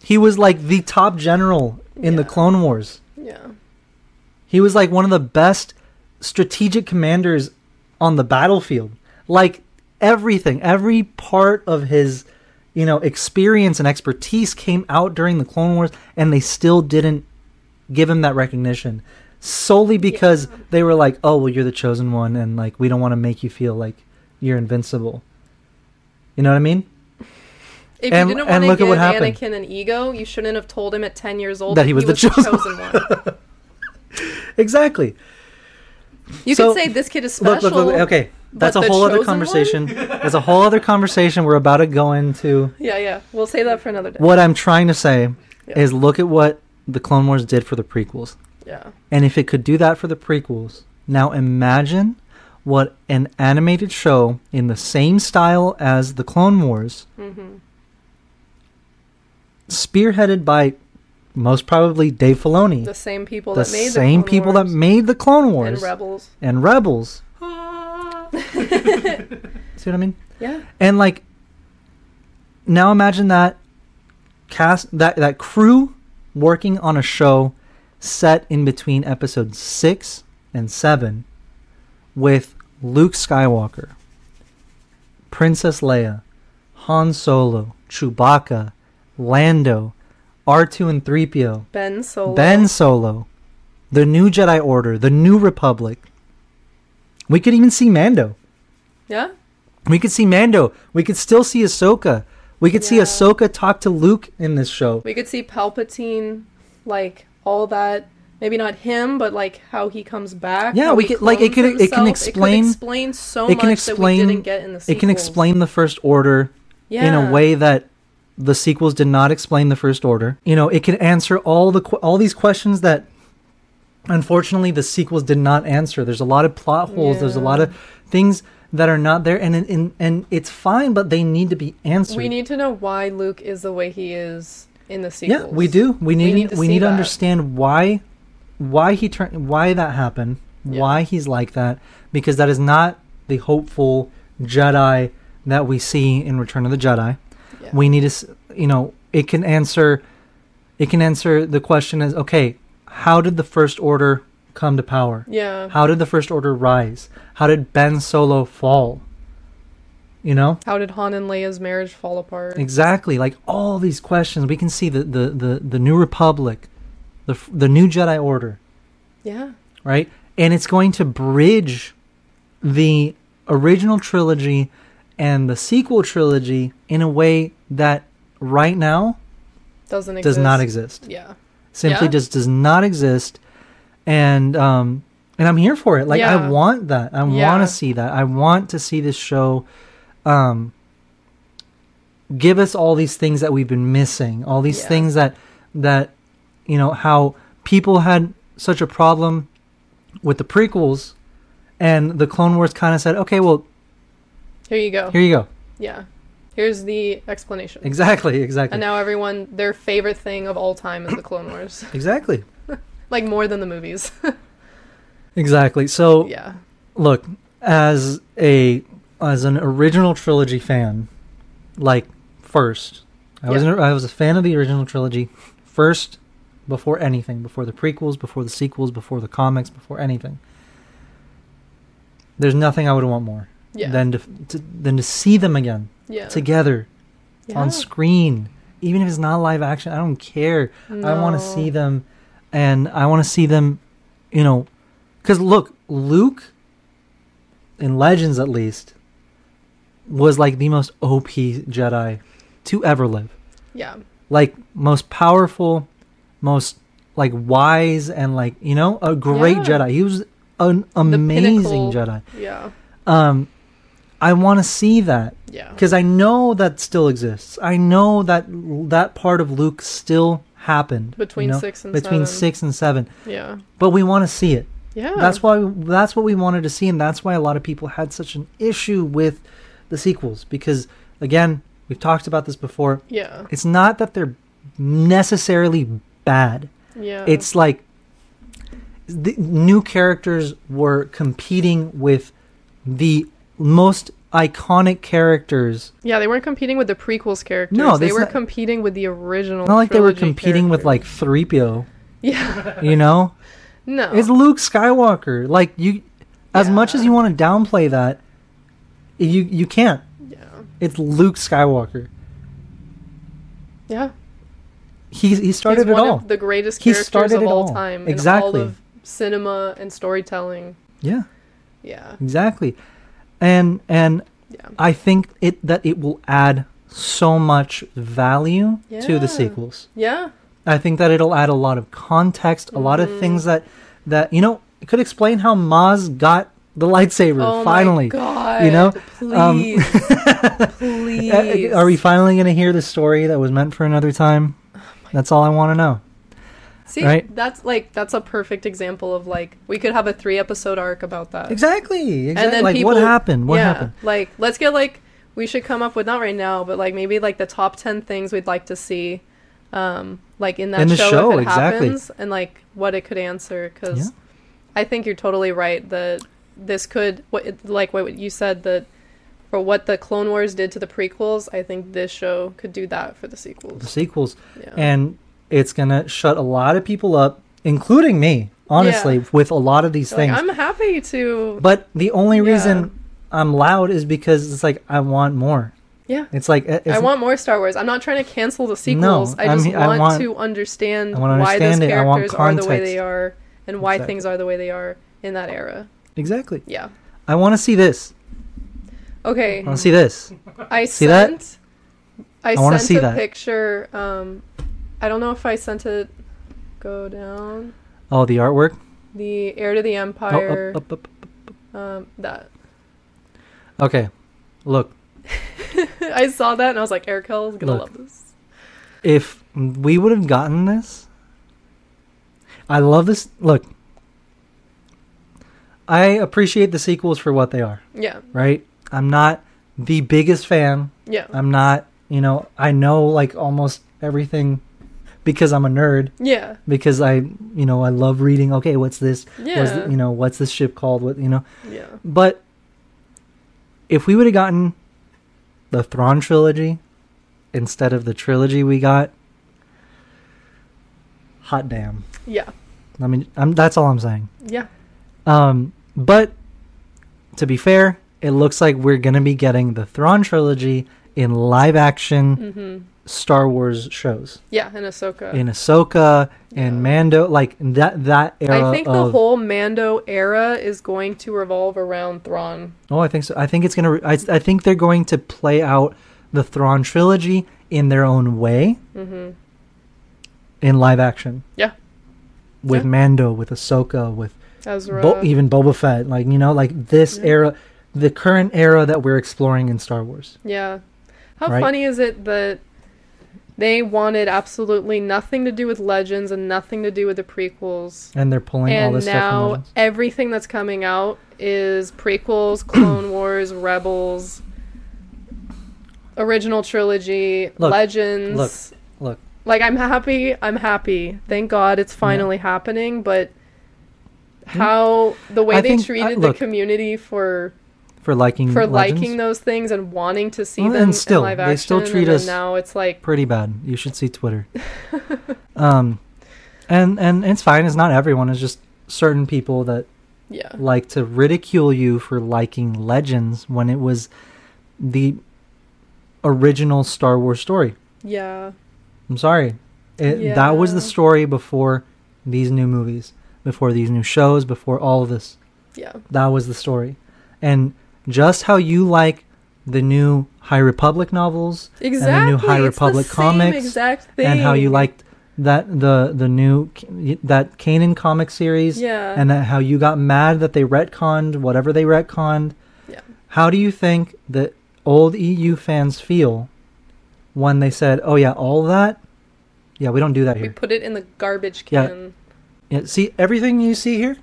He was like the top general in the clone wars. Yeah. he was like one of the best strategic commanders on the battlefield. Like everything, every part of his, you know, experience and expertise came out during the Clone Wars and they still didn't give him that recognition solely because Yeah. they were like, "Oh, well you're the chosen one and like we don't want to make you feel like you're invincible." You know what I mean? If And- you didn't want look to at what give happened. Anakin an ego, you shouldn't have told him at 10 years old That he was the chosen one. Exactly. You So- could say this kid is special. Look, look, look, okay. That's but a whole other conversation. That's a whole other conversation we're about to go into. Yeah, yeah. We'll say that for another day. What I'm trying to say Yeah. is look at what the Clone Wars did for the prequels. Yeah. And if it could do that for the prequels, now imagine what an animated show in the same style as the Clone Wars, hmm spearheaded by most probably Dave Filoni, The same people the that made same the Clone people that Wars made the Clone Wars and Rebels. and Rebels. See what I mean? Yeah. And like now imagine that cast that that crew working on a show set in between episodes 6 and 7 with Luke Skywalker, Princess Leia, Han Solo, Chewbacca, Lando, R2 and 3PO, Ben Solo. Ben Solo, the new Jedi Order, the new Republic. We could even see Mando. Yeah. We could see Mando. We could still see Ahsoka. We could see Yeah. Ahsoka talk to Luke in this show. We could see Palpatine, like all that. Maybe not him, but like how he comes back. Yeah, we could- like, it could- it can explain- It explain so it can much explain- that we didn't get in the sequels. It can explain the First Order yeah. in a way that the sequels did not explain the First Order. You know, it can answer all the all these questions that unfortunately the sequels did not answer. There's a lot of plot holes. There's a lot of things that are not there, and and and it's fine, but they need to be answered. We need to know why Luke is the way he is in the sequels. Yeah, we do. We need we need need to to, see that. understand why why he turned why that happened, Yeah. why he's like that because that is not the hopeful Jedi that we see in Return of the Jedi. Yeah. We need to you know, it can answer it can answer the question as okay, how did the first order come to power? Yeah. How did the first order rise? How did Ben Solo fall? You know? How did Han and Leia's marriage fall apart? Exactly, like all these questions, we can see the the the, the new republic, the the new Jedi Order, Yeah. right? And it's going to bridge the original trilogy and the sequel trilogy in a way that right now Doesn't exist. does not exist. Yeah. Simply Yeah. just does not exist. And um and I'm here for it. Like I want that. I Yeah. want to see that. I want to see this show um give us all these things that we've been missing. All these Yeah. things that that you know how people had such a problem with the prequels and the Clone Wars kind of said, "Okay, well, Here you go. here you go." Yeah. Here's the explanation. Exactly, exactly. And now everyone, their favorite thing of all time is the Clone Wars. exactly. like more than the movies. Exactly. So yeah. look as a as an original trilogy fan like first i was Yeah. an, i was a fan of the original trilogy first before anything before the prequels before the sequels before the comics before anything there's nothing i would want more Yeah. than to, to than to see them again yeah. together yeah. on screen even if it's not live action i don't care I want to see them, and I want to see them, you know, because look, Luke, in Legends at least, was like the most OP Jedi to ever live. Yeah. Like most powerful, most like wise, and like you know a great Yeah. Jedi. He was an amazing. Jedi. Yeah. Um, I want to see that Yeah. because I know that still exists. I know that that part of Luke still happened you Between know, six and between seven. six and seven. Yeah. But we want to see it. Yeah. That's why that's what we wanted to see, and that's why a lot of people had such an issue with the sequels because, again, we've talked about this before. Yeah. It's not that they're necessarily bad. Yeah. It's like the new characters were competing with the most iconic characters yeah, they weren't competing with the prequels characters. No, they were not- competing with the original. not like they were competing with like characters. 3PO, Yeah. you know? No. It's Luke Skywalker. Like you as much as you want to downplay that, you you can't. yeah. It's Luke Skywalker. Yeah. He he started He's it one all. of the greatest He characters started of it all all. time Exactly. in all of cinema and storytelling. yeah, Yeah. exactly. And and Yeah. I think it that it will add so much value to the sequels. Yeah. I think that it'll add a lot of context, a lot of Mm-hmm. things that that you know, it could explain how Maz got the lightsaber Oh finally. god. you know, um, Please. Please. Uh, Are we finally going to hear the story that was meant for another time? That's all I want to know. See, right? that's like that's a perfect example of like we could have a three episode arc about that. Exactly. Exactly. And then like people, what happened? What yeah, happened? Like let's get like we should come up with not right now, but like maybe like the top ten things we'd like to see, um, like in that In the show, show, if it exactly. happens, and like what it could answer. Because Yeah. I think you're totally right that this could what it- like what you said that for what the Clone Wars did to the prequels, I think this show could do that for the sequels. the sequels. sequels, Yeah. and it's gonna shut a lot of people up, including me, honestly, Yeah. with a lot of these like, things. I'm happy to. but the only Yeah. reason I'm loud is because it's like I want more. yeah. It's like it's, I want more Star Wars. I'm not trying to cancel the sequels. I I'm just he- I want, want- to understand I why those understand. I want characters are the way they are and why Exactly. things are the way they are in that era. exactly. Yeah. I want to see this. Okay. I want to see this. I See that? I, I wanna see a that. picture. Um, I don't know if I sent it. Go down. Oh, the artwork. The heir to the Oh, empire. up, up, up, up. Um, that. Okay, look. I saw that and I was like, Arakel is gonna Look. love this. If we would have gotten this, I love this. Look, I appreciate the sequels for what they are. Yeah. Right? I'm not the biggest fan. Yeah. I'm not. You know, I know like almost everything because I'm a nerd. yeah. Because I, you know, I love reading. Okay, what's this? Yeah. What's the, you know, what's this ship called? What you know? yeah. But if we would have gotten the Thrawn trilogy instead of the trilogy we got, hot damn. Yeah. I mean, I'm, that's all I'm saying. Yeah. Um, but to be fair, it looks like we're gonna be getting the Thrawn trilogy in live action Mm-hmm. Star Wars shows Yeah. And Ahsoka. in Ahsoka and Yeah. Mando, like that that era. I think the of, whole Mando era is going to revolve around Thrawn. Oh, I think so. I think it's gonna. I, I think they're going to play out the Thrawn trilogy in their own way Mm-hmm. in live action. Yeah. With Yeah. Mando, with Ahsoka, with Ezra. Bo- even Boba Fett. Like you know, like this Yeah. era, the current era that we're exploring in Star Wars. Yeah. How Right? funny is it that they wanted absolutely nothing to do with Legends and nothing to do with the prequels? And they're pulling all And this stuff from now everything that's coming out is prequels, Clone Wars, Rebels, original trilogy, Look, Legends. look, look. Like I'm happy. I'm happy. Thank God it's finally happening. But hmm. how the way I they think- I- treated look. the community for For liking for Legends, liking those things and wanting to see Well, them and still, in live they action, still treat us now it's like pretty bad. You should see Twitter. um, and and it's fine. It's not everyone. It's just certain people that yeah, like to ridicule you for liking Legends when it was the original Star Wars story. yeah, I'm sorry. It, That was the story before these new movies, before these new shows, before all of this. yeah, That was the story. And just how you like the new High Republic novels exactly. and the new High It's Republic comics and how you liked that the the new that Kanan comic series yeah, and that how you got mad that they retconned whatever they retconned. Yeah. How do you think that old EU fans feel when they said, "Oh yeah, all that? Yeah, we don't do that here. we put it in the garbage Yeah. can. Yeah, see everything you see here?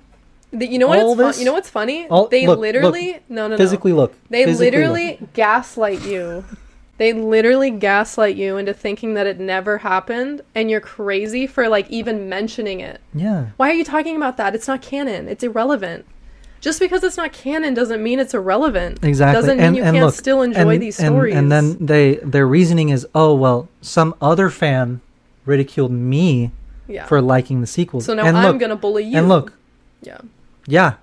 The- you know what? All It's this- you know what's funny? all- they look, literally no no no. Physically look. They Physically look. literally gaslight you. They literally gaslight you into thinking that it never happened and you're crazy for like even mentioning it. Yeah. Why are you talking about that? It's not canon. It's irrelevant. Just because it's not canon doesn't mean it's irrelevant. Exactly. Doesn't mean and, you and can't look, still enjoy and, these stories. And then they their reasoning is, "Oh, well, some other fan ridiculed me yeah. for liking the sequels." so now I'm look, gonna bully you. And look, Yeah. Yeah.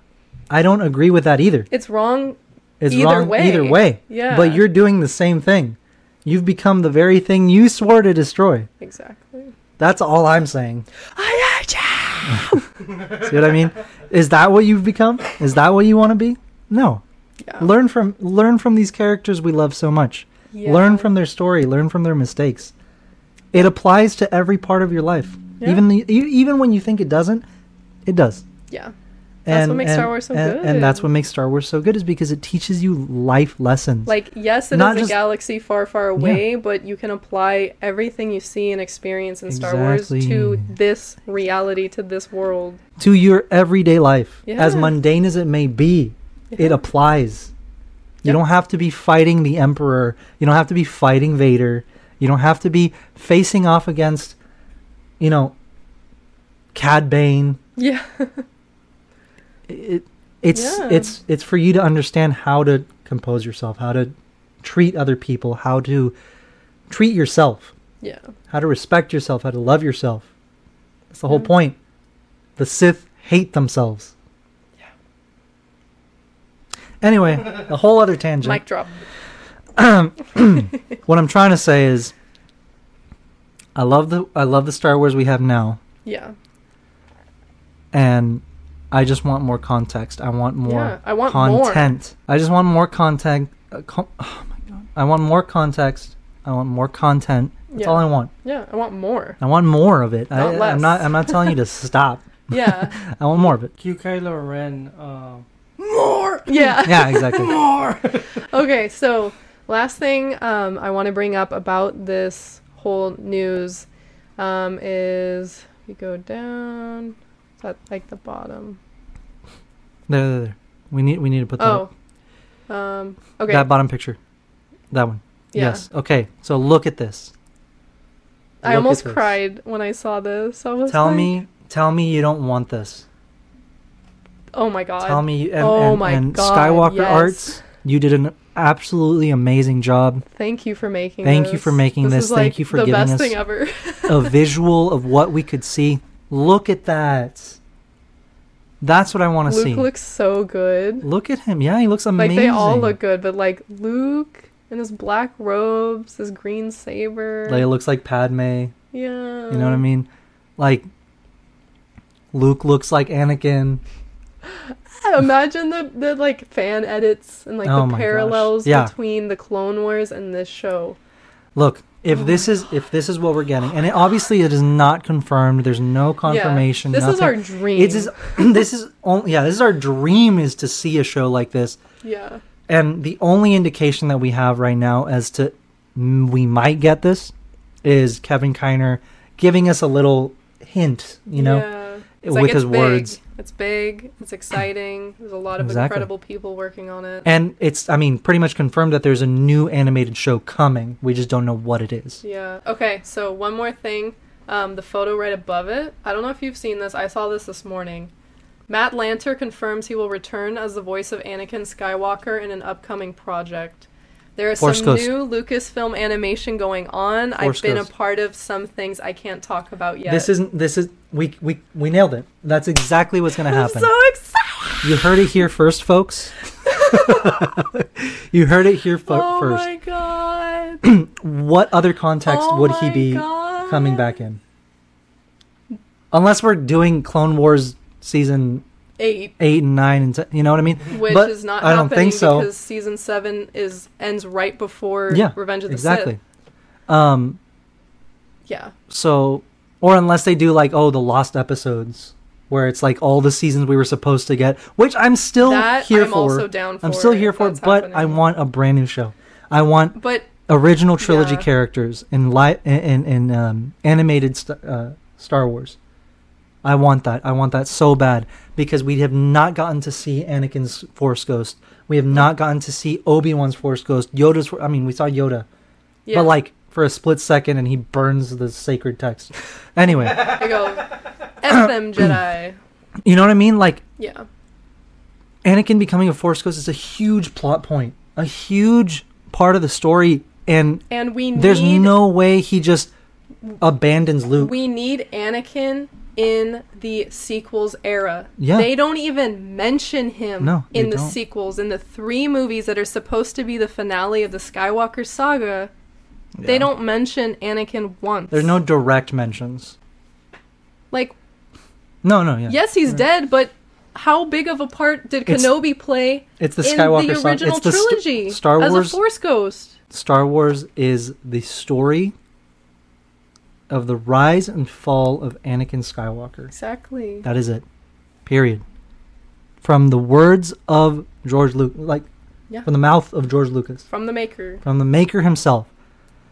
I don't agree with that either. It's wrong. It's Either wrong way. either way. Yeah. But you're doing the same thing. You've become the very thing you swore to destroy. Exactly. That's all I'm saying. I hate you. See what I mean? Is that what you've become? Is that what you want to be? No. Yeah. Learn from learn from these characters we love so much. Yeah. Learn from their story, learn from their mistakes. It applies to every part of your life. Yeah. Even the, even when you think it doesn't, it does. Yeah. That's what makes Star Wars so and, good. And that's what makes Star Wars so good is because it teaches you life lessons. Like, yes, it is Not a just- galaxy far, far away, but you can apply everything you see and experience in Star Wars to this reality, to this world. to your everyday life, as mundane as it may be, it applies. You don't have to be fighting the Emperor. You don't have to be fighting Vader. You don't have to be facing off against, you know, Cad Bane. Yeah. It, it's Yeah. it's it's for you to understand how to compose yourself, how to treat other people, how to treat yourself, Yeah. how to respect yourself, how to love yourself. That's the whole point. The Sith hate themselves. Yeah. Anyway, a whole other tangent. Mic drop. what I'm trying to say is, I love the I love the Star Wars we have now, Yeah. and I just want more context. I want more Yeah, I want more. content. I just want more content. Uh, con- oh my god! I want more context. I want more content. That's Yeah. all I want. Yeah, I want more. I want more of it. Not I, less. I'm not. I'm not telling you to stop. Yeah. I want more of it. Cue Kylo Ren. Uh, yeah. Yeah, exactly. more. Okay, so last thing um, I want to bring up about this whole news um, is we go down. Is that like the bottom? There, there, there. We need. We need to put that. Oh. up. Um, okay. That bottom picture. That one. yeah. Yes. Okay. So look at this. I Look at almost this. cried when I saw this. I was Tell like, me. Tell me you don't want this. Oh my god. Tell me. And, Oh and, my and God, Skywalker yes. Arts. You did an absolutely amazing job. Thank you for making Thank this. you for making this. is, Thank like, you for the giving best us thing ever. a visual of what we could see. Look at that. That's what I want to see. Luke looks so good. Look at him. Yeah, he looks amazing. Like they all look good, but like Luke in his black robes, his green saber. Like it looks like Padme. Yeah. You know what I mean? Like Luke looks like Anakin. Imagine the, the like fan edits and like Oh the parallels Yeah. between the Clone Wars and this show. Look, if Oh this is if this is what we're getting, and it, obviously it is not confirmed. There's no confirmation. Yeah, this is our dream. It's is this is only yeah. This is our dream is to see a show like this, yeah. and the only indication that we have right now as to we might get this is Kevin Kiner giving us a little hint. You know, Yeah. It's with like, his big. words. It's big. It's exciting. There's a lot of Exactly. incredible people working on it. and it's I mean pretty much confirmed that there's a new animated show coming. We just don't know what it is. Yeah. Okay. So one more thing. Um, the photo right above it. I don't know if you've seen this. I saw this this morning. Matt Lanter confirms he will return as the voice of Anakin Skywalker in an upcoming project. There is Force some Ghost. new Lucasfilm animation going on. Force I've been Ghost. a part of some things I can't talk about yet. This isn't. This is we we we nailed it. That's exactly what's going to happen. I'm so excited. You heard it here first, folks. you heard it here fo- oh first. my god. What other context Oh would he oh be God. coming back in? Unless we're doing Clone Wars season Eight, eight and nine, and ten, you know what I mean? which But is not I don't think so. because season seven is ends right before Yeah, Revenge of the exactly. Sith. Um. Yeah. So, or unless they do like oh the lost episodes, where it's like all the seasons we were supposed to get, which I'm still that here I'm for. also down for. I'm still here for, but I want a brand new show. I want But original trilogy Yeah. characters in li- in in, in um, animated st- uh, Star Wars. I want that. I want that so bad because we have not gotten to see Anakin's Force Ghost. We have not gotten to see Obi Wan's Force Ghost. Yoda's. I mean, we saw Yoda, yeah, but like for a split second, and he burns the sacred text. Anyway, I go, F them Jedi. you know what I mean? Like Yeah. Anakin becoming a Force Ghost is a huge plot point, a huge part of the story, and And we need there's no way he just abandons Luke. we need Anakin in the sequels era. Yeah. They don't even mention him No, in the don't. sequels. In the three movies that are supposed to be the finale of the Skywalker saga, they don't mention Anakin once. There's no direct mentions. like No, no, yeah. yes, he's dead, but how big of a part did It's- Kenobi play It's the in Skywalker the saga. original It's the st- trilogy Star as Wars. a Force ghost? Star Wars is the story of the rise and fall of Anakin Skywalker. Exactly. That is it. Period. From the words of George Luke, like Yeah. from the mouth of George Lucas, From the maker. from the maker himself.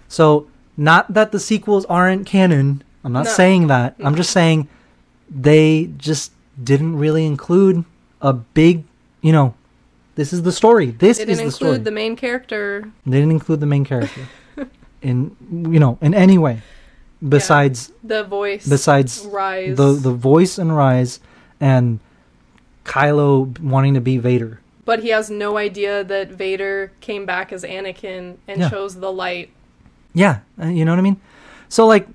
So, not that the sequels aren't canon. I'm not No. saying that. I'm just saying they just didn't really include a big, you know, this is the story. This is the story. They didn't include the main character. They didn't include the main character in you know in any way besides The voice. besides rise. the the voice and rise and Kylo wanting to be Vader. but he has no idea that Vader came back as Anakin and Yeah. chose the light. Yeah, uh, you know what I mean. So like,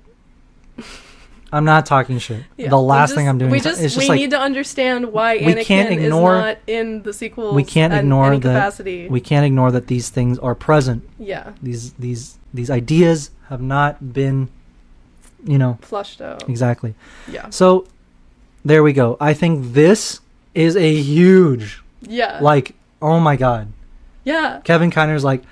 I'm not talking shit. Yeah, the last just- thing I'm doing We is just, it's just we like need to understand why We Anakin can't ignore- is not in the sequels. we can't ignore that capacity. we can't ignore that these things are present. yeah, These these these ideas have not been, you know, flushed out. exactly. Yeah, So there we go. I think this is a huge yeah, like oh my god. yeah, Kevin Kiner's like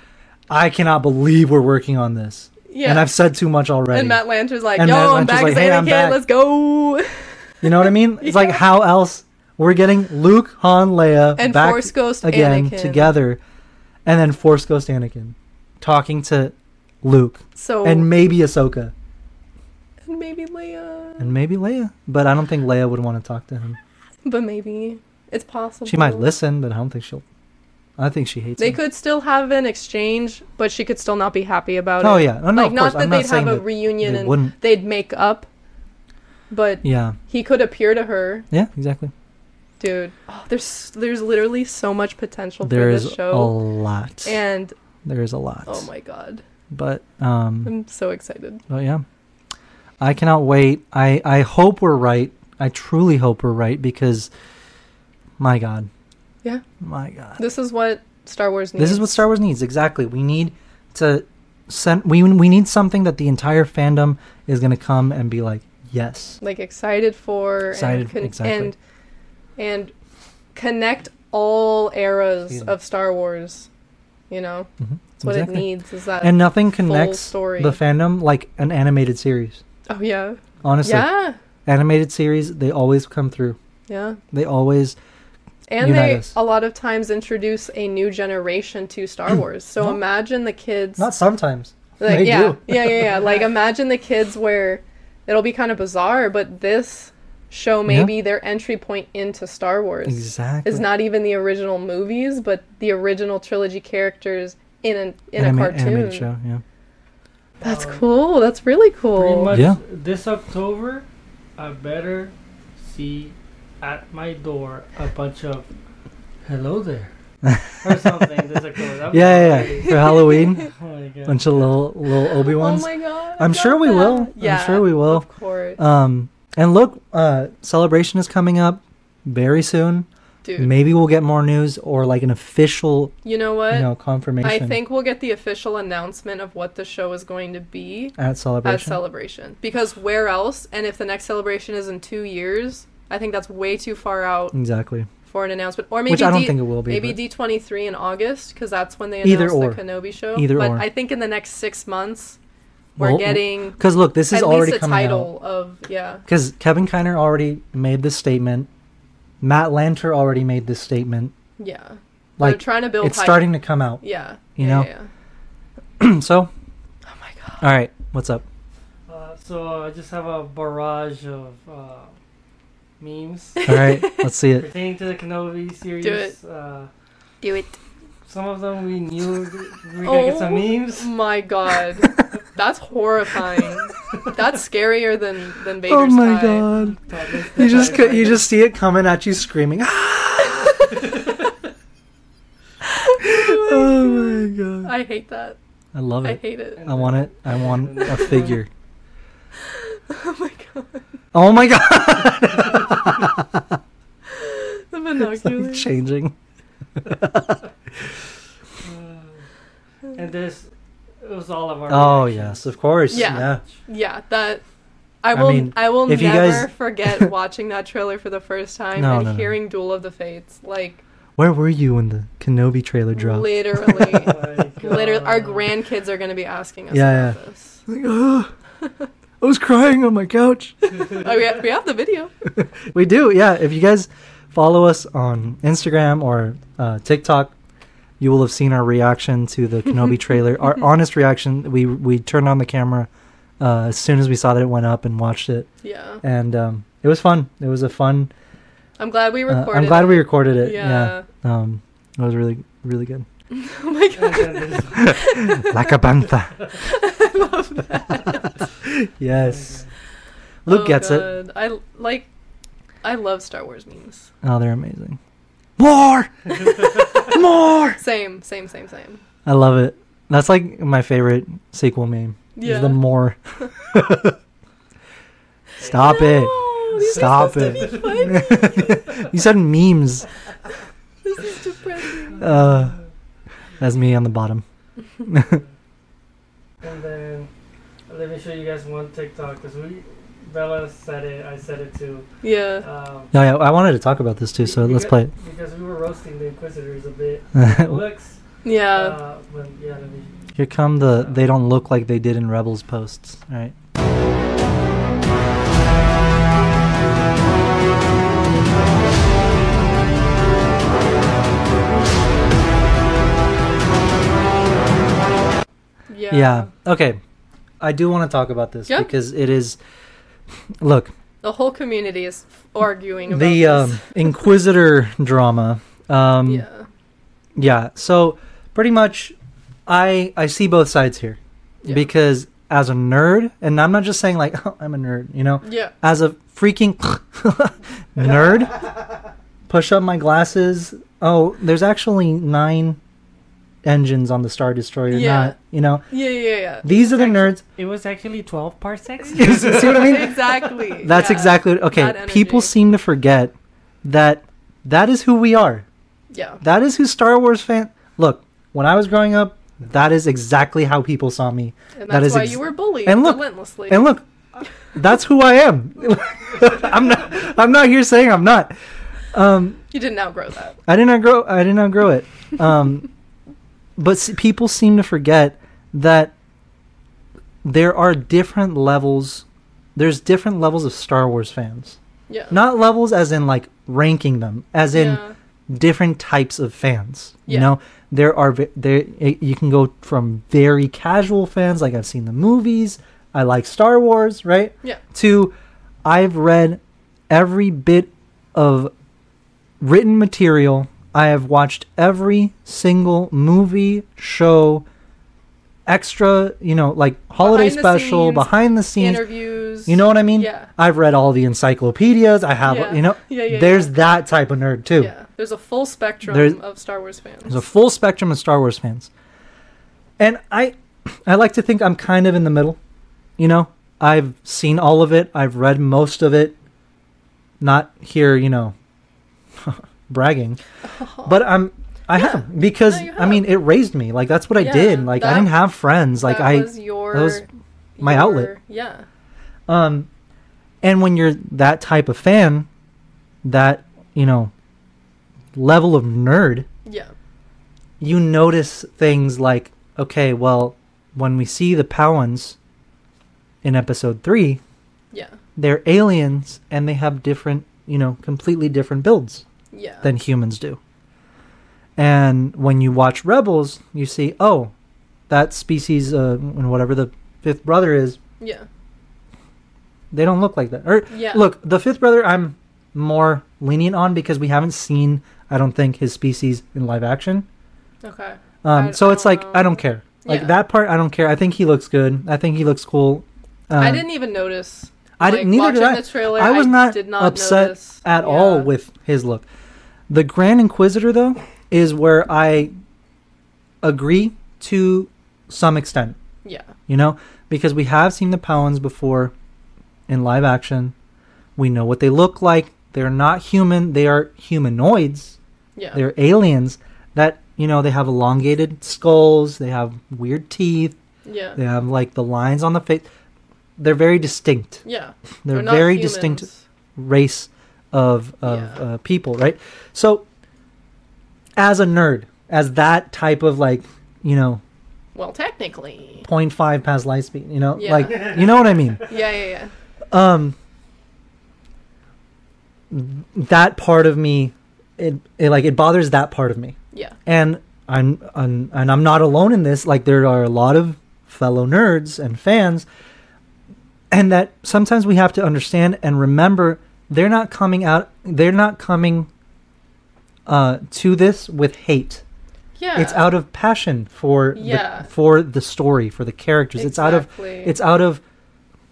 I cannot believe we're working on this. yeah. And I've said too much already. And Matt Lanter's like, And "Yo, Matt I'm Lanter's back like, as "Hey, I'm Anakin. back." Let's go!" You know what I mean? It's like how else we're getting Luke, Han, Leia And back Force Ghost again Anakin. together, and then Force Ghost Anakin talking to Luke So and maybe Ahsoka and maybe Leia, and maybe Leia, but I don't think Leia would want to talk to him. but maybe it's possible. She might listen, but I don't think she'll. I think she hates him. They him. could still have an exchange, but she could still not be happy about Oh it. Oh yeah, no, no, like not that I'm they'd not have a reunion they and wouldn't. they'd make up, but Yeah, he could appear to her, yeah, exactly. dude. Oh, there's there's literally so much potential There for is this a lot. and there is a lot. oh my god, But um, I'm so excited. Oh yeah, I cannot wait. I I hope we're right. I truly hope we're right because, my God. Yeah. My God. This is what Star Wars needs. This is what Star Wars needs exactly. We need to send. We we need something that the entire fandom is going to come and be like, yes. like excited for Excited, and, exactly. and and connect all eras me. of Star Wars. You know, Mhm. that's what Exactly. it needs. Is that And nothing connects story. the fandom like an animated series. Oh yeah, Honestly, yeah, animated series they always come through. yeah. They always And Unite they us. a lot of times introduce a new generation to Star Wars. So No. imagine the kids. not sometimes. like, they yeah, do. yeah, yeah, yeah. Like imagine the kids where it'll be kind of bizarre, but this show may Yeah. their entry point into Star Wars. Exactly. It's not even the original movies, but the original trilogy characters in an in Anima- a cartoon. animated show. Yeah. That's cool. That's really Pretty cool. much Yeah. this October, I better see at my door a bunch of hello there or something this October. Yeah, yeah, yeah. For Halloween, Oh my god. bunch of little little Obi Wan's. Oh my god! I'm sure we that. will. I'm sure we will. Of course, um, and look, uh, celebration is coming up very soon. Dude. Maybe we'll get more news or like an official, you know what? you know, confirmation. I think we'll get the official announcement of what the show is going to be at celebration. at celebration. Because where else? And if the next celebration is in two years, I think that's way too far out exactly. for an announcement. Or maybe Which I don't D- think it will be. Maybe D twenty three in August because that's when they announced or. the Kenobi show. Either but or. I think in the next six months we're Well, getting Because look, this is already least coming out. of yeah. Because Kevin Kiner already made this statement. Matt Lanter already made this statement. Yeah. They're Like trying to build it's hype. starting to come out. Yeah. you yeah, know? yeah, yeah. so, Oh my god. all right, what's up? Uh, so I just have a barrage of uh, memes All right, let's see it. pertaining to the Kenobi series. Do it. Uh, Do it. Some of them we knew we were gonna get some Oh memes. my god. That's horrifying. That's scarier than than oh Vader's Oh my tie. god! You just co- you just see it coming at you screaming. Ah! oh my god! I hate that. I love it. I hate it. I want it. I want a figure. Oh my god. Oh my god! The It's binoculars. like changing. And this it was all of our. Oh reactions. yes, of course. Yeah. Yeah. Yeah, that I I will. I, mean, will never guys- forget watching that trailer for the first time No, and no, no. hearing "Duel of the Fates." Like Where were you when the Kenobi trailer dropped? literally, Oh literally, our grandkids are going to be asking us Yeah, about this. Like, "Ugh, I was crying on my couch. Oh, we have, we have the video. we do, yeah. If you guys follow us on Instagram or uh, TikTok, you will have seen our reaction to the Kenobi trailer. Our honest reaction. We we turned on the camera uh, as soon as we saw that it went up and watched it, Yeah, and um, it was fun. It was a fun. I'm glad we Uh, recorded. I'm glad it. we recorded it. Yeah. Yeah. Um, it was really really good. oh my god, like a bantha. I love that. yes. Luke Oh, gets it. I like. I love Star Wars memes. Oh, they're amazing. More, more. Same, same, same, same. I love it. That's like my favorite sequel meme. is Yeah. the more. Stop it. No, these are Stop it. be funny. you said memes. this is depressing. Uh, that's me on the bottom. And then let me show you guys one TikTok because we Bella said it, I said it too. Yeah. Um, No, yeah, I wanted to talk about this too, so let's because- play Because we were roasting the Inquisitors a bit. it. Looks. Yeah. Uh, but yeah, let me. Here come the they don't look like they did in Rebels posts. All right. yeah. Yeah. Okay. I do want to talk about this Yeah. because it is. Look, The whole community is arguing about the um, Inquisitor drama. Um, yeah. Yeah. So pretty much, I I see both sides here Yeah. because as a nerd, and I'm not just saying like oh, I'm a nerd, you know, Yeah. as a freaking nerd, push up my glasses. Oh, there's actually nine engines on the Star Destroyer. Yeah. Not you know Yeah. Yeah. Yeah. these are the nerds. It was actually 12 parsecs. See what I mean? exactly. That's yeah. exactly okay. People seem to forget that that is who we are. Yeah. That is who Star Wars fan. Look, when I was growing up, that is exactly how people saw me. And That that's is why ex- you were bullied and look- relentlessly. And look, that's who I am. I'm not. I'm not here saying I'm not. Um, you didn't outgrow that. I did not grow. I did not grow it. Um, but people seem to forget that there are different levels. There's different levels of Star Wars fans. Yeah. Not levels as in like ranking them, as in yeah. different types of fans. Yeah. You know, there are there you can go from very casual fans, like I've seen the movies, I like Star Wars, right? Yeah. To I've read every bit of written material. I have watched every single movie, show, extra, you know, like holiday Behind the special, scenes, behind the scenes. Interviews. You know what I mean? Yeah. I've read all the encyclopedias. I have, Yeah. you know, Yeah. Yeah. there's yeah. that type of nerd too. Yeah. There's a full spectrum There's- of Star Wars fans. There's a full spectrum of Star Wars fans. And I I like to think I'm kind of in the middle. You know, I've seen all of it. I've read most of it. Not here, you know, bragging. But I'm I Yeah. have because No, you I mean it raised me. Like that's what I Yeah, did. Like I didn't have friends. Like that I was your that was my your- outlet. Yeah. um and when you're that type of fan, that, you know, level of nerd, Yeah. you notice things like, okay, well, when we see the Pau'ans in episode three, Yeah. they're aliens and they have different, you know, completely different builds Yeah. than humans do. And when you watch Rebels, you see, oh, that species, uh, whatever the fifth brother is, yeah. they don't look like that. Or Yeah. look, the fifth brother, I'm more lenient on because we haven't seen, I don't think, his species in live action. Okay. Um, I- so I it's like I don't care. Like Yeah. that part, I don't care. I think he looks good. I think he looks cool. Um, I didn't even notice. I like, didn't. Neither did I. The trailer, I was not, did not upset notice. at Yeah. all with his look. The Grand Inquisitor, though, is where I agree to some extent. Yeah. You know, because we have seen the Pau'ans before in live action. We know what they look like. They're not human. They are humanoids. Yeah. They're aliens that you know they have elongated skulls. They have weird teeth. yeah. They have like the lines on the face. They're very distinct. Yeah. They're, not very distinct race of of Yeah. uh, people, right? So, as a nerd, as that type of like you know Well, technically. 0.5 past light speed, you know, Yeah. like you know what I mean. Yeah. Yeah. Yeah. Um, that part of me, it, it like it bothers that part of me. Yeah. and I'm, I'm and I'm not alone in this. Like there are a lot of fellow nerds and fans, and that sometimes we have to understand and remember they're not coming out. They're not coming uh, to this with hate. Yeah. It's out of passion for Yeah. the, for the story for the characters. It's out of it's out of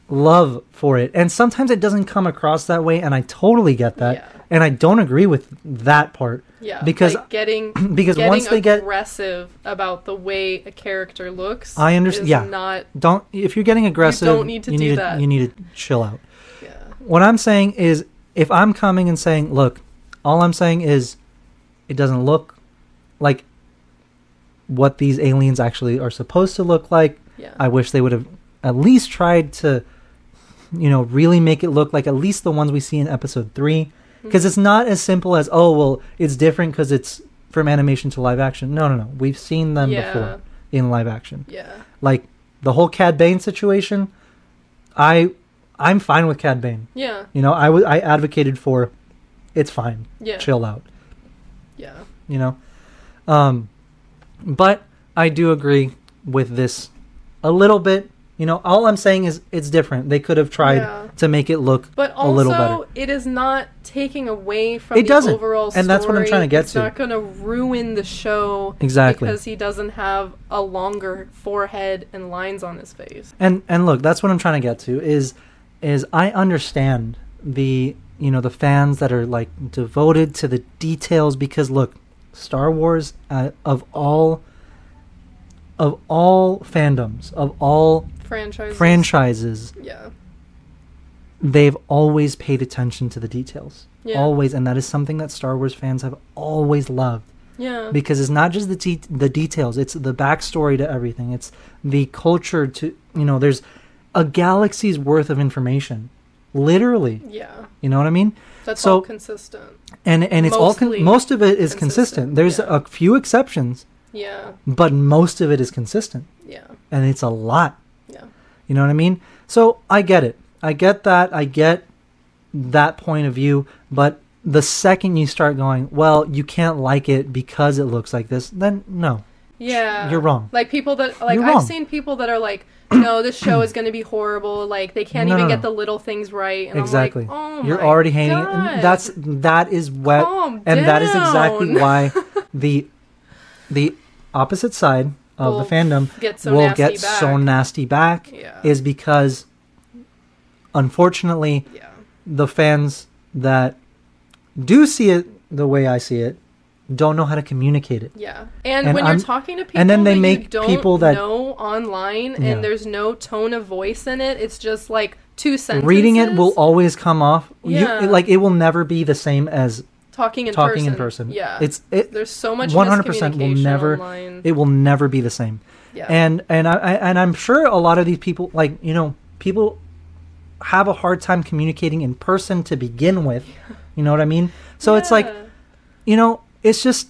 love for it. And sometimes it doesn't come across that way, and I totally get that. Yeah. And I don't agree with that part Yeah, Because- like getting because getting once they get aggressive about the way a character looks. I understand. yeah. Not don't if you're getting aggressive, don't need to you do need that. you need to chill out. What I'm saying is, if I'm coming and saying, look, all I'm saying is, it doesn't look like what these aliens actually are supposed to look like. Yeah. I wish they would have at least tried to, you know, really make it look like at least the ones we see in episode three. Hmm. Because it's not as simple as, oh, well, it's different because it's from animation to live action. No, no, no. We've seen them Yeah. before in live action. yeah. Like the whole Cad Bane situation, I, I'm fine with Cad Bane. Yeah. You know, I w- I advocated for, it's fine, Yeah. chill out. Yeah. You know, um, but I do agree with this a little bit. You know, all I'm saying is it's different. They could have tried Yeah. to make it look But a little better. also, it is not taking away from It the doesn't, overall and that's what I'm trying to get it's to. not going to ruin the show Exactly. because he doesn't have a longer forehead and lines on his face. and and look that's what i'm trying to get to is is i understand the you know the fans that are like devoted to the details because look star wars uh, of all of all fandoms of all Franchises. franchises Yeah. they've always paid attention to the details Yeah. always and that is something that star wars fans have always loved Yeah. because it's not just the de- the details it's the backstory to everything it's the culture to you know there's a galaxy's worth of information literally yeah. you know what i mean That's So- all consistent. and and it's all con- most of it is consistent, consistent, there's yeah. a few exceptions Yeah. but most of it is consistent Yeah. and it's a lot Yeah. you know what i mean so i get it i get that i get that point of view but the second you start going well you can't like it because it looks like this then no Yeah. You're wrong. Like people that like You're I've wrong. seen people that are like, no, this show is going to be horrible. Like they can't No, even no, get the little things right. And exactly. I'm like, oh You're already hating. That's that is what Calm and that is exactly why the the opposite side of Will the fandom get so will get so nasty back Yeah. is because unfortunately yeah. the fans that do see it the way I see it don't know how to communicate it. Yeah, and, And when I'm- you're talking to people and then they that you make don't people that- know online, Yeah. and there's no tone of voice in it, it's just like two sentences. Reading it will always come off you- Yeah. like it will never be the same as talking in talking person. in person. Yeah, It's it there's so much 100% will never online. it will never be the same. yeah. and and I, I and I'm sure a lot of these people like you know people have a hard time communicating in person to begin with. You know what I mean? So it's like you know it's just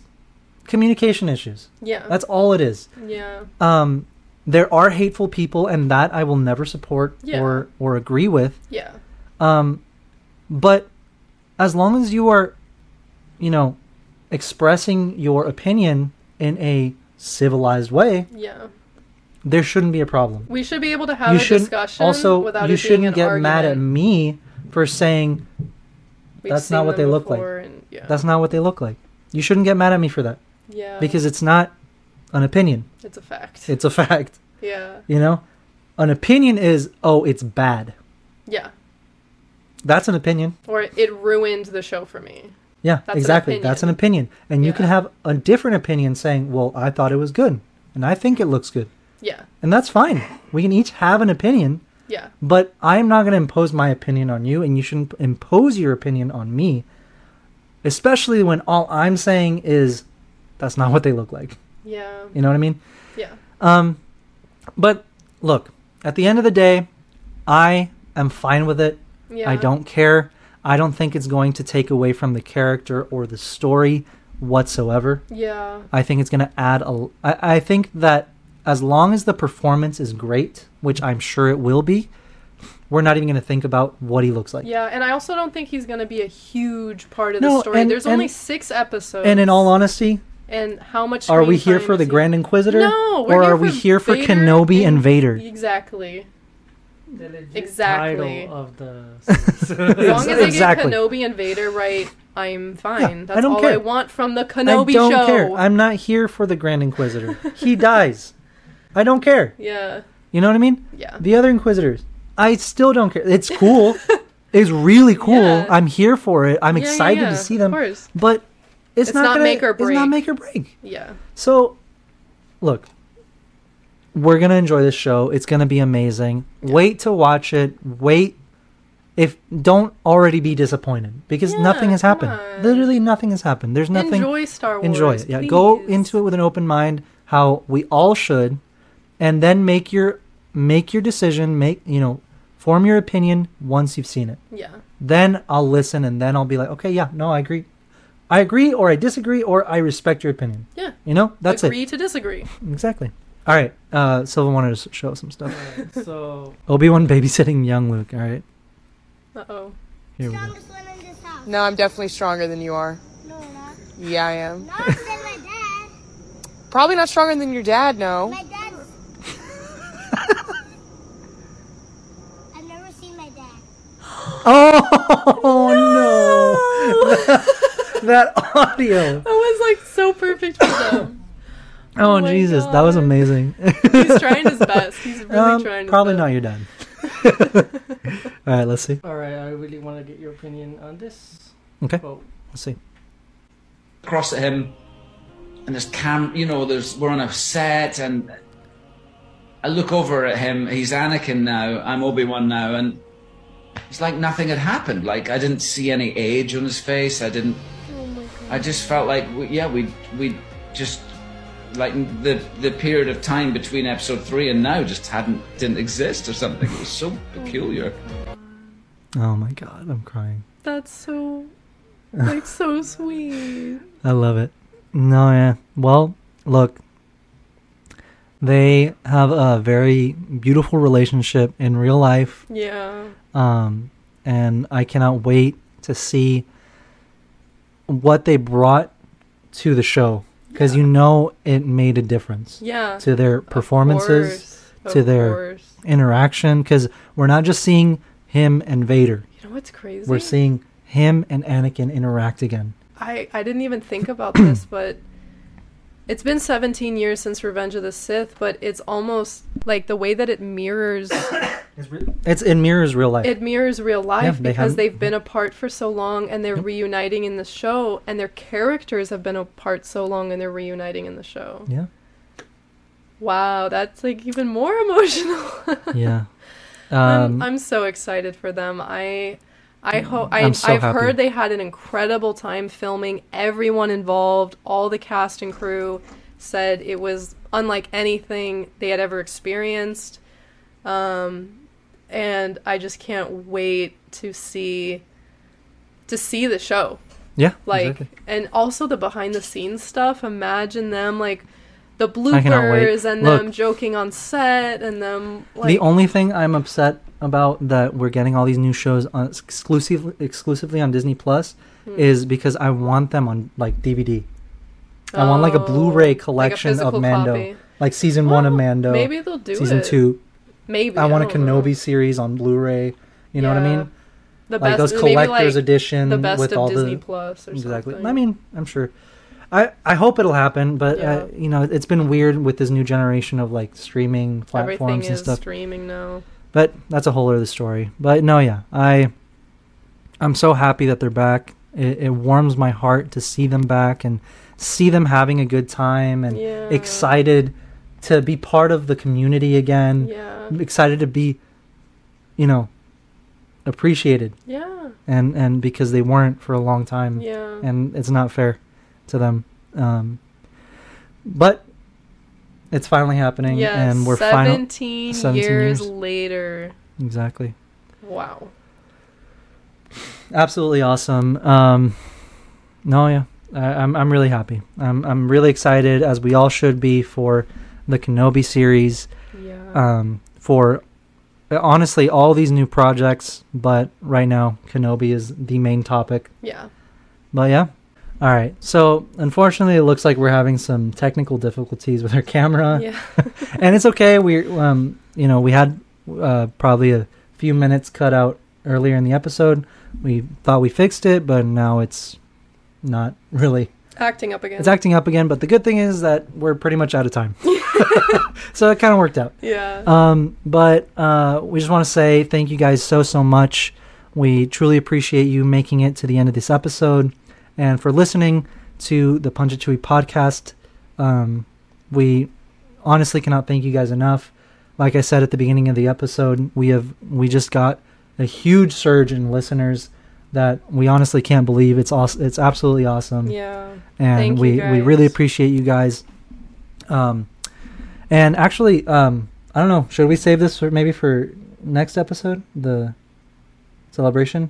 communication issues. yeah, That's all it is. yeah, Um, there are hateful people, and that I will never support Yeah. or or agree with. yeah, Um, but as long as you are, you know, expressing your opinion in a civilized way, yeah. there shouldn't be a problem. We should be able to have you a discussion also without you shouldn't get mad at me for saying We've that's not what they look like. and- yeah. that's not what they look like. You shouldn't get mad at me for that yeah, because it's not an opinion. it's a fact. It's a fact. yeah, You know, an opinion is oh it's bad. yeah. That's an opinion. Or it ruined the show for me. Yeah, That's an exactly. That's an opinion. And you can have a different opinion saying, "Well, I thought it was good." And I think it looks good. Yeah, And that's fine. We can each have an opinion, yeah, but I'm not going to impose my opinion on you and you shouldn't impose your opinion on me. Especially when all I'm saying is that's not what they look like. yeah, You know what I mean? yeah, Um but look, at the end of the day, I am fine with it. yeah. I don't care. I don't think it's going to take away from the character or the story whatsoever. Yeah, I think it's going to add a. I, I think that as long as the performance is great, which I'm sure it will be, we're not even going to think about what he looks like. yeah, and I also don't think he's going to be a huge part of No, the story. and- There's and- only six episodes. And in all honesty, and how much are we here for the he- Grand Inquisitor? No, we're or here are we for here for Vader Kenobi and Vader? Exactly. The legit Exactly. title of the As long as they Exactly. get Kenobi and Vader right, I'm fine. Yeah, I don't all care. I want from the Kenobi I don't show. care. I'm not here for the Grand Inquisitor. he dies. I don't care. yeah, You know what I mean? yeah, The other Inquisitors, I still don't care. It's cool. it's really cool. Yeah. I'm here for it. I'm Yeah, excited yeah, to see of them. course. But it's, It's not, not gonna, make or It's not break. make or break. Yeah. So, look, we're gonna enjoy this show. It's gonna be amazing. Wait to watch it. Wait. If don't already be disappointed because nothing has happened. on. Literally nothing has happened. There's nothing. Enjoy Star Wars. enjoy it. Yeah, go into it with an open mind, how we all should, and then make your make your decision. Make you know, form your opinion once you've seen it. Yeah. Then I'll listen, and then I'll be like, okay, yeah, no, I agree, I agree, or I disagree, or I respect your opinion. Yeah. You know, that's Agree to disagree. Exactly. All right. Uh, Silva wanted to show some stuff. Alright, so Obi Wan babysitting young Luke. All right. Uh oh. Here we go. Strongest one in this house. No, I'm definitely stronger than you are. No, not. Yeah, I am. Not than my dad. Probably not stronger than your dad, no. My dad's. I've never seen my dad. Oh no! that audio. That was like so perfect for them. Oh, Oh my Jesus, that was amazing. He's trying his best. He's really Um, trying. His probably best. not your done. All right, let's see. all right, I really want to get your opinion on this. Okay. Oh, Let's see. across at him, and there's cam. You know, there's we're on a set, and I look over at him. He's Anakin now. I'm Obi Wan now, and it's like nothing had happened. Like I didn't see any age on his face. I didn't. Oh I just felt like we, yeah, we we just like the the period of time between episode three and now just hadn't didn't exist or something. It was so oh peculiar. Oh my God, I'm crying. That's so, like, so sweet. I love it. No, yeah. Well, look, they have a very beautiful relationship in real life. Yeah. Um, and I cannot wait to see what they brought to the show because you know it made a difference Yeah. to their performances, to their- course. interaction. Because we're not just seeing him and Vader; You know what's crazy? we're seeing him and Anakin interact again. I I didn't even think about this, but it's been 17 years since Revenge of the Sith, but it's almost like the way that it mirrors It's it mirrors real life. it mirrors real life they because haven't- they've been apart for so long and they're reuniting in the show and their characters have been apart so long and they're reuniting in the show. yeah, Wow, that's like even more emotional. yeah. I'm, Um, I'm so excited for them. I I hope I so I've happy. heard they had an incredible time filming. Everyone involved, all the cast and crew said it was unlike anything they had ever experienced. Um and I just can't wait to see to see the show. yeah, Like exactly. and also the behind the scenes stuff. Imagine them like the bloopers and Look. them joking on set and them like the only thing I'm upset about that we're getting all these new shows on exclusively exclusively on Disney Plus Hmm. is because I want them on like DVD. I want like a Oh, Blu-ray like a collection of Mando, copy. like season one of Mando, Maybe they'll do season it. two. Maybe I want a don't know. Kenobi series on Blu-ray. You know what I mean? The like best, those collector's like edition the best with of all Disney the Plus or exactly. something. I mean, I'm sure. I I hope it'll happen, but Yeah. uh, you know, it's been weird with this new generation of like streaming everything platforms and is stuff. streaming now. But that's a whole other story. But no, yeah, I I'm so happy that they're back. It, it warms my heart to see them back and see them having a good time and Yeah. excited to be part of the community again. Yeah, I'm excited to be, you know, appreciated yeah, and and because they weren't for a long time yeah. and it's not fair to them. Um, but it's finally happening, yes, and we're final. 17, 17 years, years. later. Exactly. Wow. absolutely awesome. Um, no, yeah, I, I'm I'm really happy. I'm I'm really excited, as we all should be, for the Kenobi series. Yeah. Um, for honestly all these new projects, but right now Kenobi is the main topic. yeah. But yeah. All right. So unfortunately, it looks like we're having some technical difficulties with our camera, Yeah. and it's okay. We um, you know, we had uh, probably a few minutes cut out earlier in the episode. We thought we fixed it, but now it's not really. Acting up again. It's acting up again. But the good thing is that we're pretty much out of time. so it kind of worked out. Yeah. Um, but uh, we just want to say thank you guys so so much. We truly appreciate you making it to the end of this episode, and for listening to the Punch Chewie podcast. Um, we honestly cannot thank you guys enough. Like I said at the beginning of the episode, we have we just got a huge surge in listeners that we honestly can't believe. It's awesome. It's absolutely awesome yeah. and Thank we we really appreciate you guys. Um, and actually, um, I don't know. Should we save this for maybe for next episode, the celebration?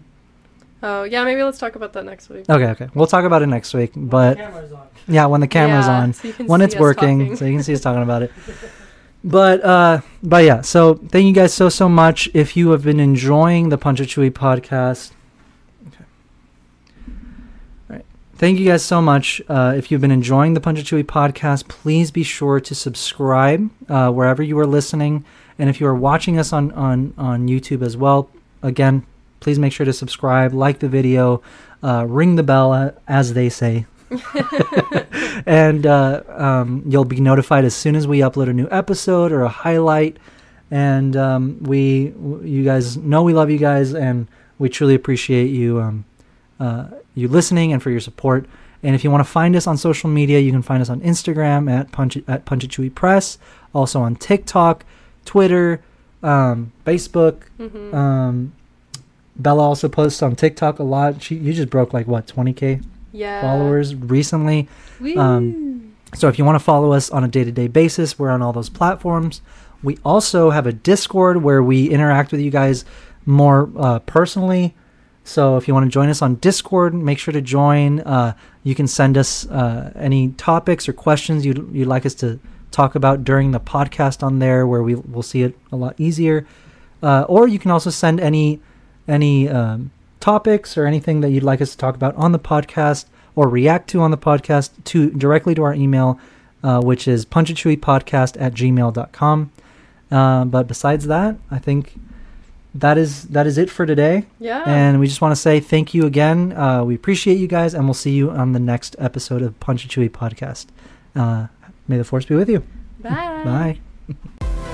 Oh yeah, maybe let's talk about that next week. Okay, okay. We'll talk about it next week. But camera's on. yeah, when the camera's Yeah, on, so you can when see it's us working, talking. so you can see us talking about it. But uh, but yeah. So thank you guys so so much. If you have been enjoying the Punch It Chewie podcast, okay. All right. Thank you guys so much. Uh, if you've been enjoying the Punch It Chewie podcast, please be sure to subscribe uh, wherever you are listening, and if you are watching us on on on YouTube as well, again, please make sure to subscribe, like the video, uh, ring the bell, uh, as they say and uh, um, you'll be notified as soon as we upload a new episode or a highlight. And um, we, w- you guys know we love you guys, and we truly appreciate you, um, uh, you listening and for your support. And if you want to find us on social media, you can find us on Instagram at Punch It Chewie Press, also on TikTok, Twitter, um, Facebook. hmm Um, Bella also posts on TikTok a lot. She you just broke like what twenty k yeah. followers recently. Um, So if you want to follow us on a day to day basis, we're on all those platforms. We also have a Discord where we interact with you guys more uh, personally. So if you want to join us on Discord, make sure to join. Uh, you can send us uh, any topics or questions you'd, you'd like us to talk about during the podcast on there, where we will see it a lot easier. Uh, or you can also send any any um, topics or anything that you'd like us to talk about on the podcast or react to on the podcast to directly to our email, uh, which is punchitchewiepodcast at gmail.com. Uh, but besides that, I think that is that is it for today. yeah. And we just want to say thank you again. Uh, we appreciate you guys, and we'll see you on the next episode of Punch Chewie Podcast. Uh, may the force be with you. Bye. Bye.